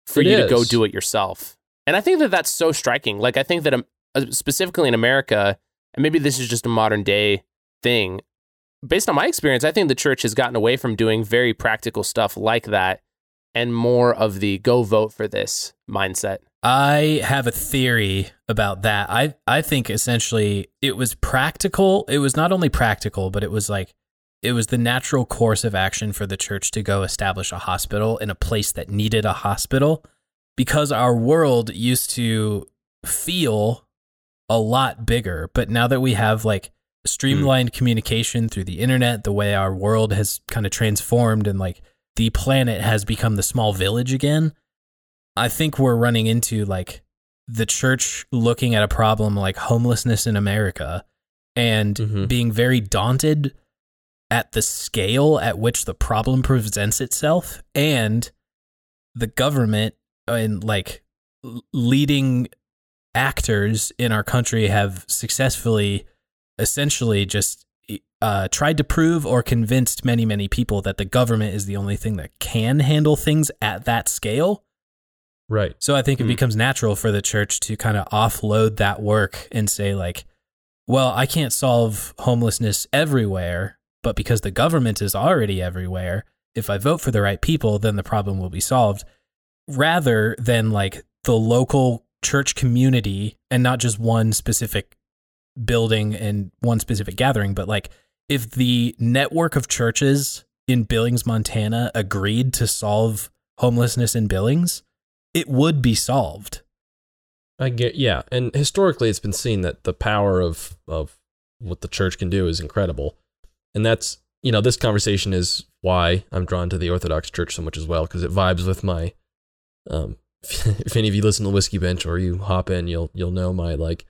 for It you to go do it yourself. And I think that that's so striking. Like I think that um, uh, specifically in America, and maybe this is just a modern day thing. Based on my experience, I think the church has gotten away from doing very practical stuff like that and more of the go vote for this mindset. I have a theory about that. I I think essentially it was practical. It was not only practical, but it was like it was the natural course of action for the church to go establish a hospital in a place that needed a hospital because our world used to feel a lot bigger. But now that we have like hmm. streamlined communication through the internet, the way our world has kind of transformed and like the planet has become the small village again, I think we're running into like the church looking at a problem like homelessness in America and Mhm. being very daunted at the scale at which the problem presents itself and the government and like leading actors in our country have successfully essentially just uh, tried to prove or convinced many many people that the government is the only thing that can handle things at that scale right so I think it Hmm. becomes natural for the church to kind of offload that work and say like, well, I can't solve homelessness everywhere, but because the government is already everywhere, if I vote for the right people, then the problem will be solved. Rather than like the local church community and not just one specific building and one specific gathering, but like if the network of churches in Billings, Montana agreed to solve homelessness in Billings, it would be solved. I get yeah, and historically it's been seen that the power of of what the church can do is incredible, and that's you know this conversation is why I'm drawn to the Orthodox Church so much as well because it vibes with my. Um, if any of you listen to Whiskey Bench or you hop in, you'll you'll know my like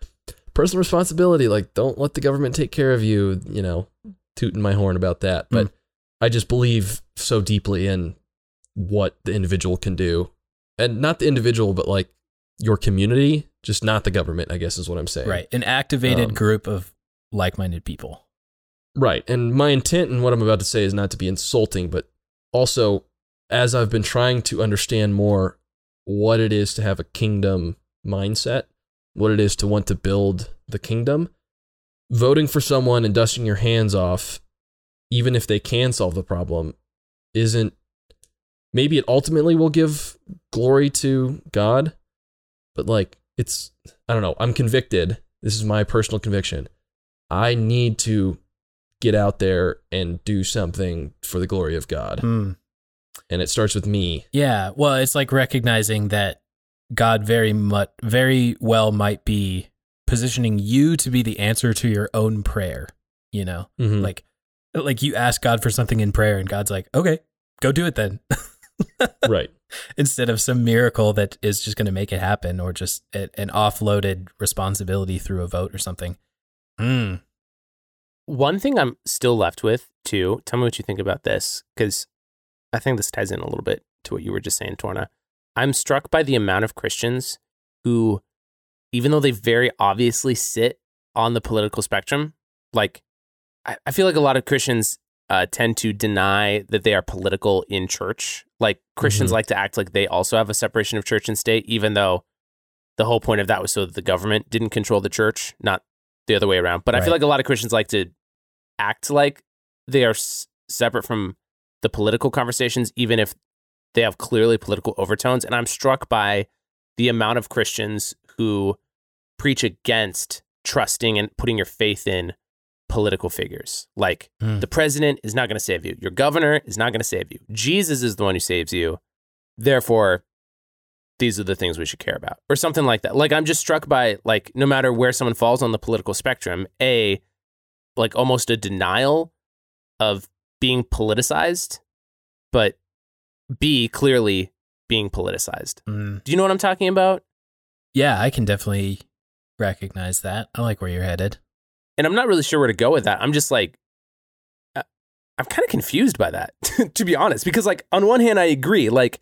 personal responsibility. Like, don't let the government take care of you. You know, tooting my horn about that, but I just believe so deeply in what the individual can do, and not the individual, but like your community, just not the government. I guess is what I'm saying. Right. An activated Um, group of like minded people. Right. And my intent in what I'm about to say is not to be insulting, but also as I've been trying to understand more what it is to have a kingdom mindset, what it is to want to build the kingdom, voting for someone and dusting your hands off, even if they can solve the problem, isn't maybe it ultimately will give glory to God, but like it's I don't know, I'm convicted. This is my personal conviction. I need to get out there and do something for the glory of God. Hmm. And it starts with me. Yeah. Well, it's like recognizing that God very much, very well might be positioning you to be the answer to your own prayer. You know, Mhm. like, like you ask God for something in prayer, and God's like, "Okay, go do it then." right. Instead of some miracle that is just going to make it happen, or just a, an offloaded responsibility through a vote or something. Hmm. One thing I'm still left with, too, tell me what you think about this, because I think this ties in a little bit to what you were just saying, Torna. I'm struck by the amount of Christians who, even though they very obviously sit on the political spectrum, like, I, I feel like a lot of Christians uh, tend to deny that they are political in church. Like, Christians Mhm. like to act like they also have a separation of church and state, even though the whole point of that was so that the government didn't control the church, not the other way around. But I feel like a lot of Christians like to act like they are s- separate from the political conversations, even if they have clearly political overtones. And I'm struck by the amount of Christians who preach against trusting and putting your faith in political figures. Like Hmm. the president is not going to save you, your governor is not going to save you, Jesus is the one who saves you. Therefore, these are the things we should care about or something like that like i'm just struck by like no matter where someone falls on the political spectrum a like almost a denial of being politicized but b clearly being politicized Hmm. do you know what i'm talking about Yeah, I can definitely recognize that. I like where you're headed. And i'm not really sure where to go with that. I'm just like uh, i'm kind of confused by that to be honest because like on one hand i agree like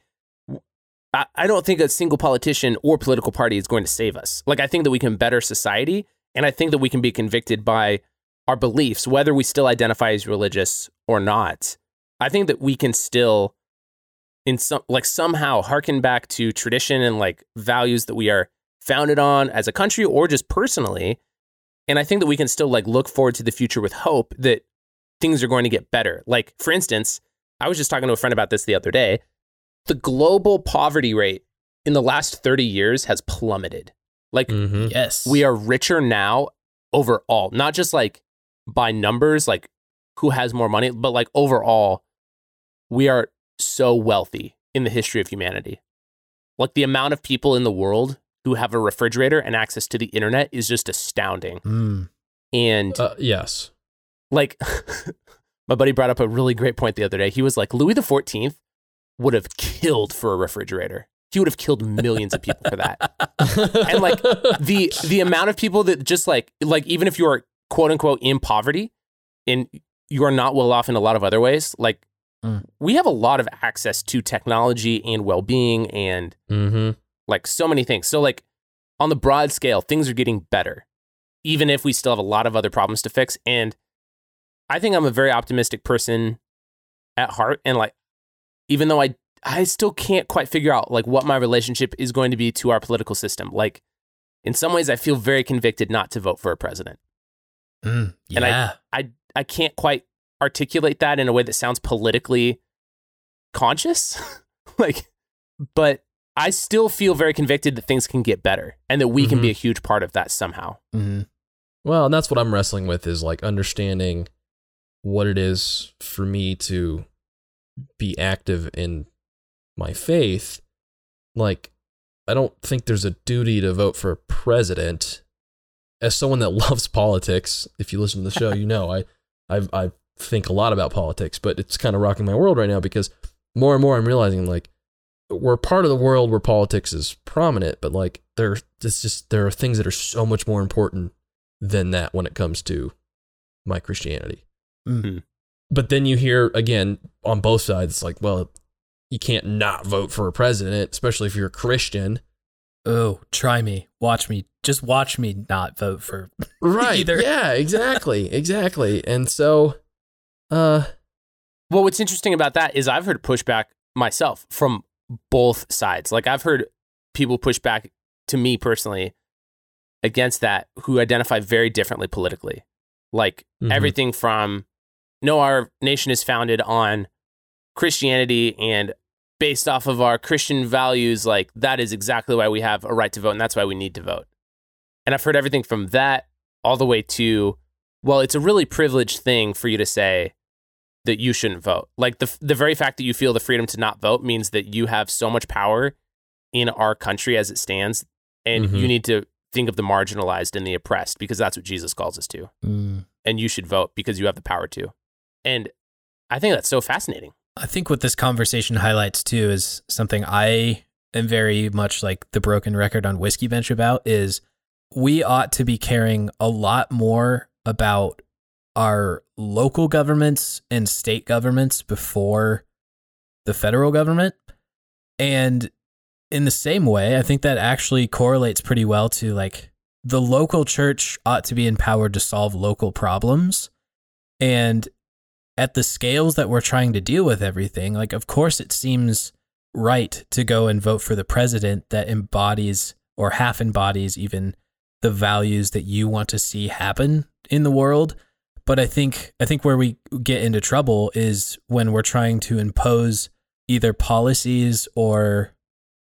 I, I don't think a single politician or political party is going to save us. Like i think that we can better society and i think that we can be convicted by our beliefs whether we still identify as religious or not. I think that we can still in some like somehow harken back to tradition and like values that we are founded on as a country or just personally and I think that we can still like look forward to the future with hope that things are going to get better. Like for instance, I was just talking to a friend about this the other day. The global poverty rate in the last 30 years has plummeted. Like Mhm. Yes. we are richer now overall, not just like by numbers, like who has more money, but like overall, we are so wealthy in the history of humanity. Like the amount of people in the world who have a refrigerator and access to the internet is just astounding. Hmm. And Uh, yes. like my buddy brought up a really great point the other day. He was like, Louis the Fourteenth would have killed for a refrigerator. He would have killed millions of people for that. And like the the amount of people that just like like even if you are quote unquote in poverty and you are not well off in a lot of other ways, like Mm. we have a lot of access to technology and well being and hmm like so many things. So like on the broad scale, things are getting better, even if we still have a lot of other problems to fix. And I think I'm a very optimistic person at heart. And like, even though I I still can't quite figure out like what my relationship is going to be to our political system. Like, in some ways, I feel very convicted not to vote for a president. Mm, And I- I I can't quite articulate that in a way that sounds politically conscious. like but I still feel very convicted that things can get better and that we can be a huge part of that somehow. hmm Well, and that's what I'm wrestling with is like understanding what it is for me to be active in my faith. Like, I don't think there's a duty to vote for a president. As someone that loves politics, if you listen to the show, you know I, I, I think a lot about politics, but it's kind of rocking my world right now because more and more I'm realizing like we're part of the world where politics is prominent, but like there, it's just there are things that are so much more important than that when it comes to my Christianity. Mm. But then you hear again on both sides, it's like, well, you can't not vote for a president, especially if you're a Christian. Oh, try me. Watch me. Just watch me not vote for. Right. Either. Yeah, exactly. Exactly. And so, uh, Well, what's interesting about that is I've heard pushback myself from both sides. Like I've heard people push back to me personally against that who identify very differently politically. Like Mhm. everything from no, our nation is founded on Christianity and based off of our Christian values, like that is exactly why we have a right to vote and that's why we need to vote. And I've heard everything from that all the way to, well, it's a really privileged thing for you to say that you shouldn't vote. Like the the very fact that you feel the freedom to not vote means that you have so much power in our country as it stands, and Mhm. you need to think of the marginalized and the oppressed because that's what Jesus calls us to. Mm. And you should vote because you have the power to. And I think that's so fascinating. I think what this conversation highlights too is something I am very much like the broken record on Whiskey Bench about is we ought to be caring a lot more about our local governments and state governments before the federal government. And in the same way, I think that actually correlates pretty well to like the local church ought to be empowered to solve local problems. And at the scales that we're trying to deal with everything, like, of course, it seems right to go and vote for the president that embodies or half embodies even the values that you want to see happen in the world. But I think I think where we get into trouble is when we're trying to impose either policies or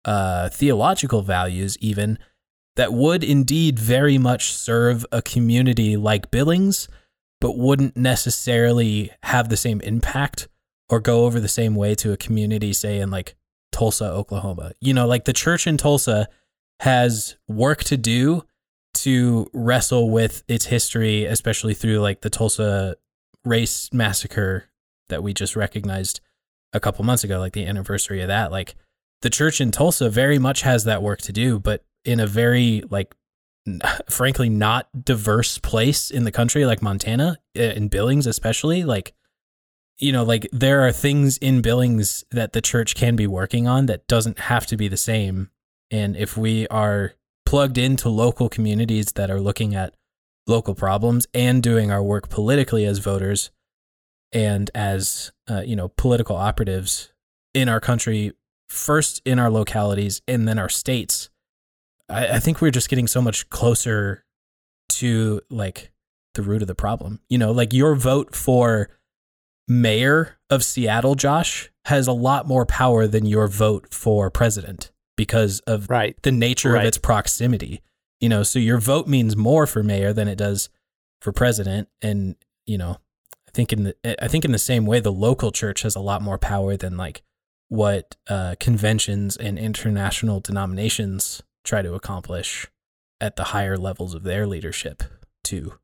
uh, theological values, even that would indeed very much serve a community like Billings, but wouldn't necessarily have the same impact or go over the same way to a community, say in like Tulsa, Oklahoma. You know, like the church in Tulsa has work to do to wrestle with its history, especially through like the Tulsa race massacre that we just recognized a couple months ago, like the anniversary of that. Like the church in Tulsa very much has that work to do, but in a very like frankly not diverse place in the country like Montana in Billings especially like you know like there are things in Billings that the church can be working on that doesn't have to be the same and if we are plugged into local communities that are looking at local problems and doing our work politically as voters and as uh, you know political operatives in our country first in our localities and then our states I, I think we're just getting so much closer to like the root of the problem. You know, like your vote for mayor of Seattle, Josh, has a lot more power than your vote for president because of Right. the nature Right. of its proximity. You know, so your vote means more for mayor than it does for president. And, you know, I think in the I think in the same way the local church has a lot more power than like what uh, conventions and international denominations try to accomplish at the higher levels of their leadership too.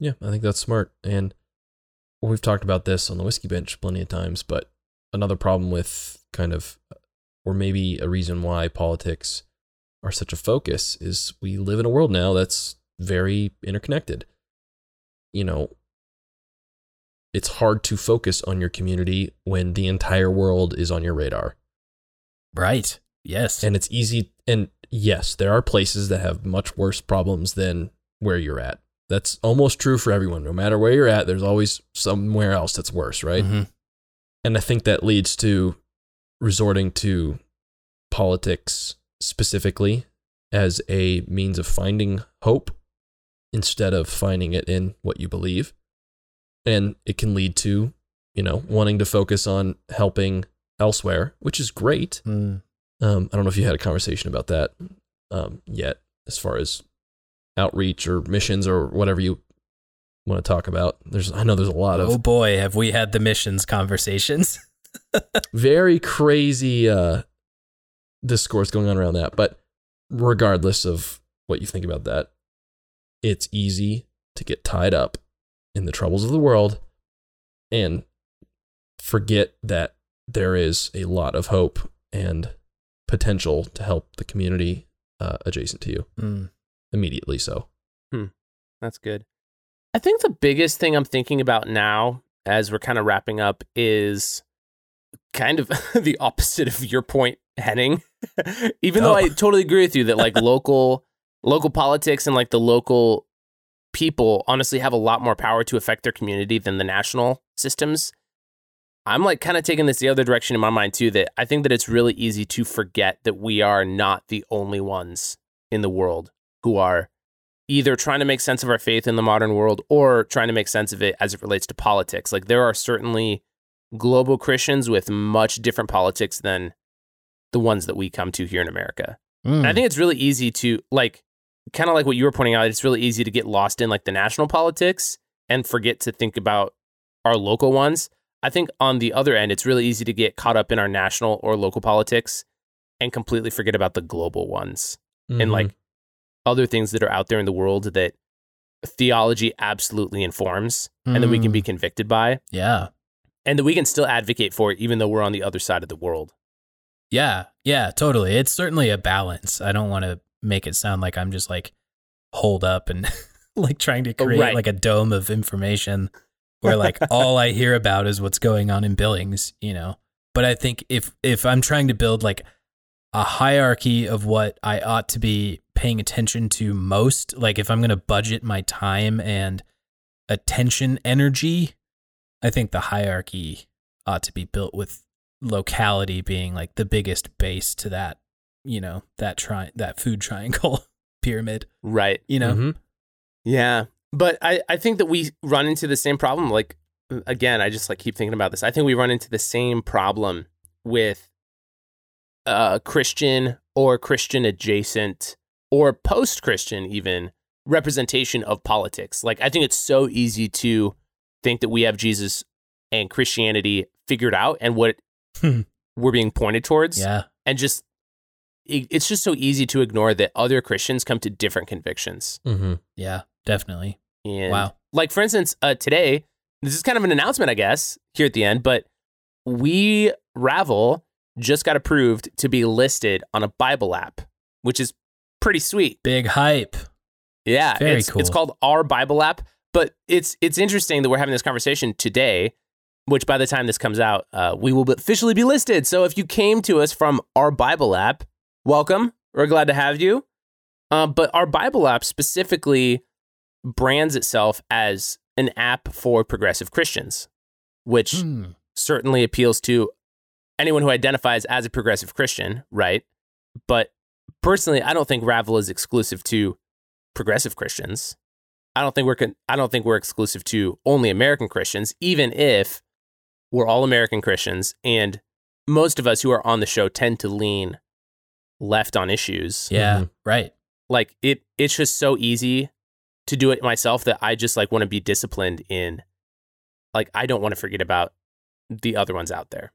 Yeah, I think that's smart. And we've talked about this on the whiskey bench plenty of times, but another problem with kind of, or maybe a reason why politics are such a focus is we live in a world now that's very interconnected. You know, it's hard to focus on your community when the entire world is on your radar. Right. Yes. And it's easy. And yes, there are places that have much worse problems than where you're at. That's almost true for everyone. No matter where you're at, there's always somewhere else that's worse, right? Mhm. And I think that leads to resorting to politics specifically as a means of finding hope instead of finding it in what you believe. And it can lead to, you know, wanting to focus on helping elsewhere, which is great. Mm. Um, I don't know if you had a conversation about that um, yet, as far as outreach or missions or whatever you want to talk about. There's, I know there's a lot of Oh boy, have we had the missions conversations. very crazy uh, discourse going on around that. But regardless of what you think about that, it's easy to get tied up in the troubles of the world and forget that there is a lot of hope and potential to help the community uh, adjacent to you Mm. immediately. So, That's good. I think the biggest thing I'm thinking about now, as we're kind of wrapping up, is kind of the opposite of your point, Henning. Even though. I totally agree with you that like local local politics and like the local people honestly have a lot more power to affect their community than the national systems. I'm like kind of taking this the other direction in my mind too. That I think that it's really easy to forget that we are not the only ones in the world who are either trying to make sense of our faith in the modern world or trying to make sense of it as it relates to politics. Like there are certainly global Christians with much different politics than the ones that we come to here in America. Mm. And I think it's really easy to like kind of like what you were pointing out, it's really easy to get lost in like the national politics and forget to think about our local ones. I think on the other end, it's really easy to get caught up in our national or local politics and completely forget about the global ones and mhm. like other things that are out there in the world that theology absolutely informs and that we can be convicted by yeah. And that we can still advocate for it even though we're on the other side of the world. Yeah, yeah, totally. It's certainly a balance. I don't want to make it sound like I'm just like holed up and like trying to Oh, create right. like a dome of information where like all I hear about is what's going on in Billings, you know. But I think if if I'm trying to build like a hierarchy of what I ought to be paying attention to most, like if I'm going to budget my time and attention energy, I think the hierarchy ought to be built with locality being like the biggest base to that, you know, that tri- that food triangle pyramid, Right. you know. Mhm. Yeah. But I, I think that we run into the same problem. Like, again, I just like keep thinking about this. I think we run into the same problem with uh, Christian or Christian adjacent or post Christian, even representation of politics. Like, I think it's so easy to think that we have Jesus and Christianity figured out and what Hmm. we're being pointed towards. Yeah. And just, it, it's just so easy to ignore that other Christians come to different convictions. Mhm. Yeah, definitely. And Wow. like for instance, uh, today, this is kind of an announcement, I guess, here at the end, but we Ravel just got approved to be listed on a Bible app, which is pretty sweet. Big hype. Yeah, Very it's, cool. It's called our Bible app, but it's it's interesting that we're having this conversation today, which by the time this comes out, uh, we will officially be listed. So if you came to us from our Bible app, welcome. We're glad to have you. Uh, but our Bible app specifically brands itself as an app for progressive Christians, which Hmm. certainly appeals to anyone who identifies as a progressive Christian, right? But personally, I don't think Ravel is exclusive to progressive Christians. I don't think we're con- I don't think we're exclusive to only American Christians, even if we're all American Christians and most of us who are on the show tend to lean left on issues. Yeah, Mhm. right. Like it it's just so easy to do it myself that I just like want to be disciplined in like I don't want to forget about the other ones out there.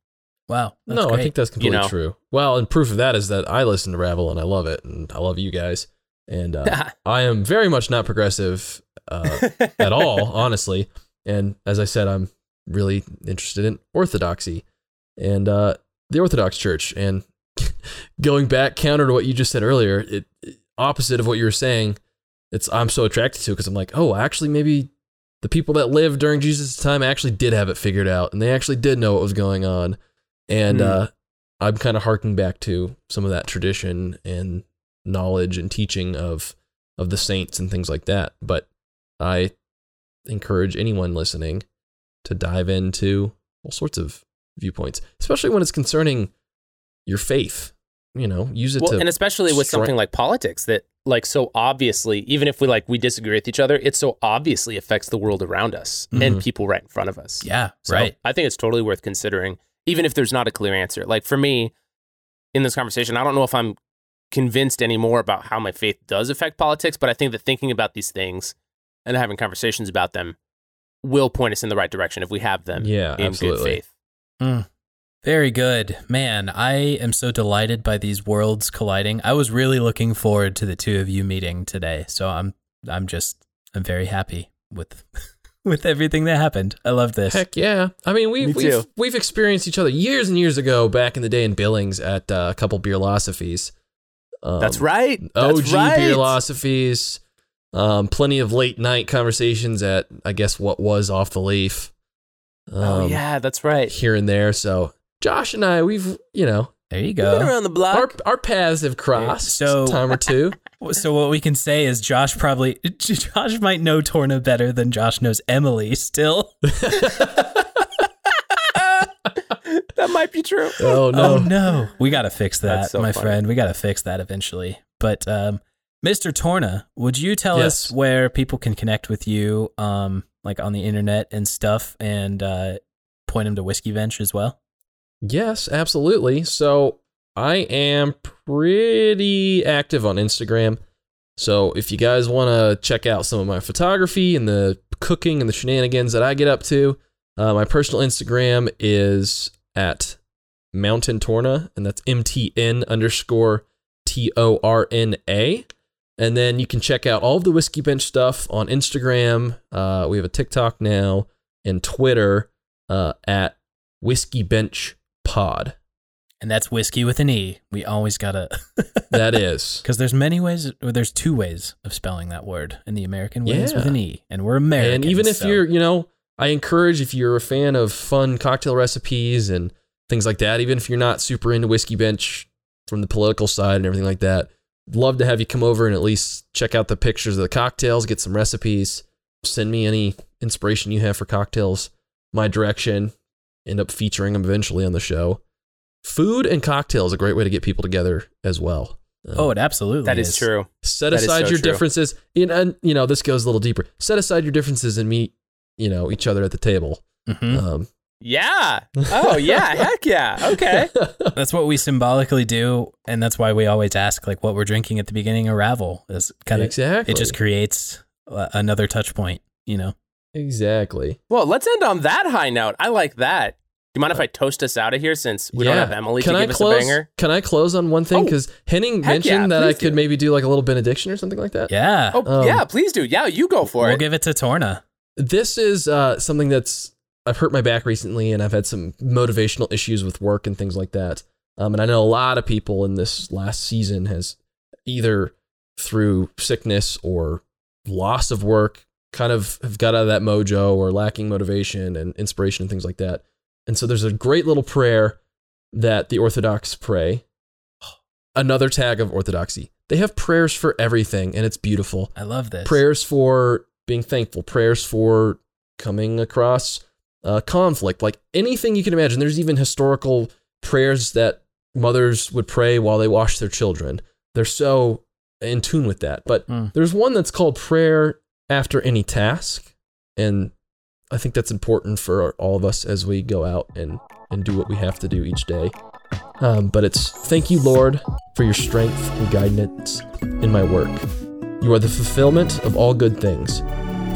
Wow. That's no, great. I think that's completely know. true. Well, and proof of that is that I listen to Ravel and I love it, and I love you guys. And uh, I am very much not progressive uh, at all, honestly. And as I said, I'm really interested in orthodoxy and uh, the Orthodox Church. And going back counter to what you just said earlier, it opposite of what you were saying. It's I'm so attracted to because I'm like, oh, actually, maybe the people that lived during Jesus' time actually did have it figured out, and they actually did know what was going on. And uh, I'm kind of harking back to some of that tradition and knowledge and teaching of of the saints and things like that. But I encourage anyone listening to dive into all sorts of viewpoints, especially when it's concerning your faith. you know, use it well, to and especially with stri- something like politics that like so obviously even if we like we disagree with each other it so obviously affects the world around us and Mhm. people right in front of us Yeah, So right. i think it's totally worth considering even if there's not a clear answer like for me in this conversation i don't know if i'm convinced anymore about how my faith does affect politics but i think that thinking about these things and having conversations about them will point us in the right direction if we have them Yeah, in absolutely. good faith Mm. Very good. Man, I am so delighted by these worlds colliding. I was really looking forward to the two of you meeting today. So I'm I'm just I'm very happy with with everything that happened. I love this. Heck yeah! I mean, we've Me we've too. we've experienced each other years and years ago, back in the day in Billings at uh, a couple beer beerlosophies. Um, that's right OG that's right beerlosophies. Um, plenty of late night conversations at I guess what was off the leaf. Um, oh yeah that's right here and there. So Josh and I, we've you know There you Been go. around the block our our paths have crossed So- a time or two. So what we can say is Josh probably Josh might know Torna better than Josh knows Emily still. that might be true oh no! Oh no. We got to fix that, so my funny. friend. We got to fix that eventually. But um Mr. Torna, would you tell us where people can connect with you um like on the internet and stuff and uh point them to Whiskey Bench as well? Yes, absolutely. So I am pretty active on Instagram. So if you guys want to check out some of my photography and the cooking and the shenanigans that I get up to, uh, my personal Instagram is at Mountain Torna, and that's M T N underscore T O R N A. And then you can check out all of the Whiskey Bench stuff on Instagram. Uh, we have a TikTok now and Twitter uh, at Whiskey Bench Pod. And that's whiskey with an E. We always got to That is. Cuz there's many ways or there's two ways of spelling that word. And the American way is with an E. And we're American. and even if so- you're, you know, I encourage if you're a fan of fun cocktail recipes and things like that, even if you're not super into Whiskey Bench from the political side and everything like that, love to have you come over and at least check out the pictures of the cocktails, get some recipes, send me any inspiration you have for cocktails, my direction, end up featuring them eventually on the show. Food and cocktail is a great way to get people together as well. Um, Oh, it absolutely That is true. set That is aside so your true. differences in and you know this goes a little deeper set aside your differences and meet you know each other at the table Mhm. um Yeah. Oh yeah. Heck yeah. Okay. That's what we symbolically do, and that's why we always ask like what we're drinking at the beginning of Ravel. Is kind of exactly it just creates uh, another touch point, you know. exactly Well, let's end on that high note. I like that. Do you mind if I toast us out of here since we don't have Emily can to I give us close a banger? can I close on one thing Oh, because Henning mentioned yeah, that I could do. maybe do like a little benediction or something like that Yeah, Oh Um, yeah, please do. Yeah, you go for it. we'll give it to Torna. This is uh, something that's I've hurt my back recently, and I've had some motivational issues with work and things like that. Um, and I know a lot of people in this last season has either through sickness or loss of work kind of have got out of that mojo or lacking motivation and inspiration and things like that. And so there's a great little prayer that the Orthodox pray. Another tag of orthodoxy. They have prayers for everything, and it's beautiful I love this. prayers for being thankful, prayers for coming across uh, conflict, like anything you can imagine. There's even historical prayers that mothers would pray while they wash their children. They're so in tune with that. But Mm. there's one that's called prayer after any task, and I think that's important for all of us as we go out and and do what we have to do each day. Um, but it's thank you, Lord, for your strength and guidance in my work. You are the fulfillment of all good things.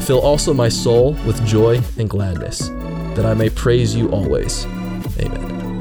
Fill also my soul with joy and gladness, that I may praise you always. Amen.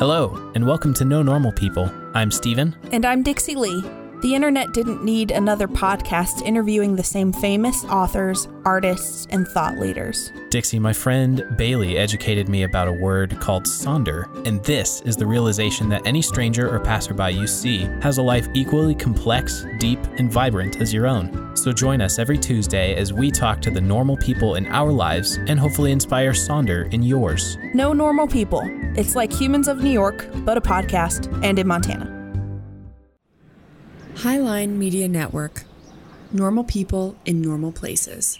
Hello, and welcome to No Normal People. I'm Steven. And I'm Dixie Lee. The internet didn't need another podcast interviewing the same famous authors, artists, and thought leaders. Dixie, my friend Bailey educated me about a word called sonder, and this is the realization that any stranger or passerby you see has a life equally complex, deep, and vibrant as your own. So join us every Tuesday as we talk to the normal people in our lives and hopefully inspire sonder in yours. No normal people. It's like Humans of New York, but a podcast and in Montana. Highline Media Network. Normal people in normal places.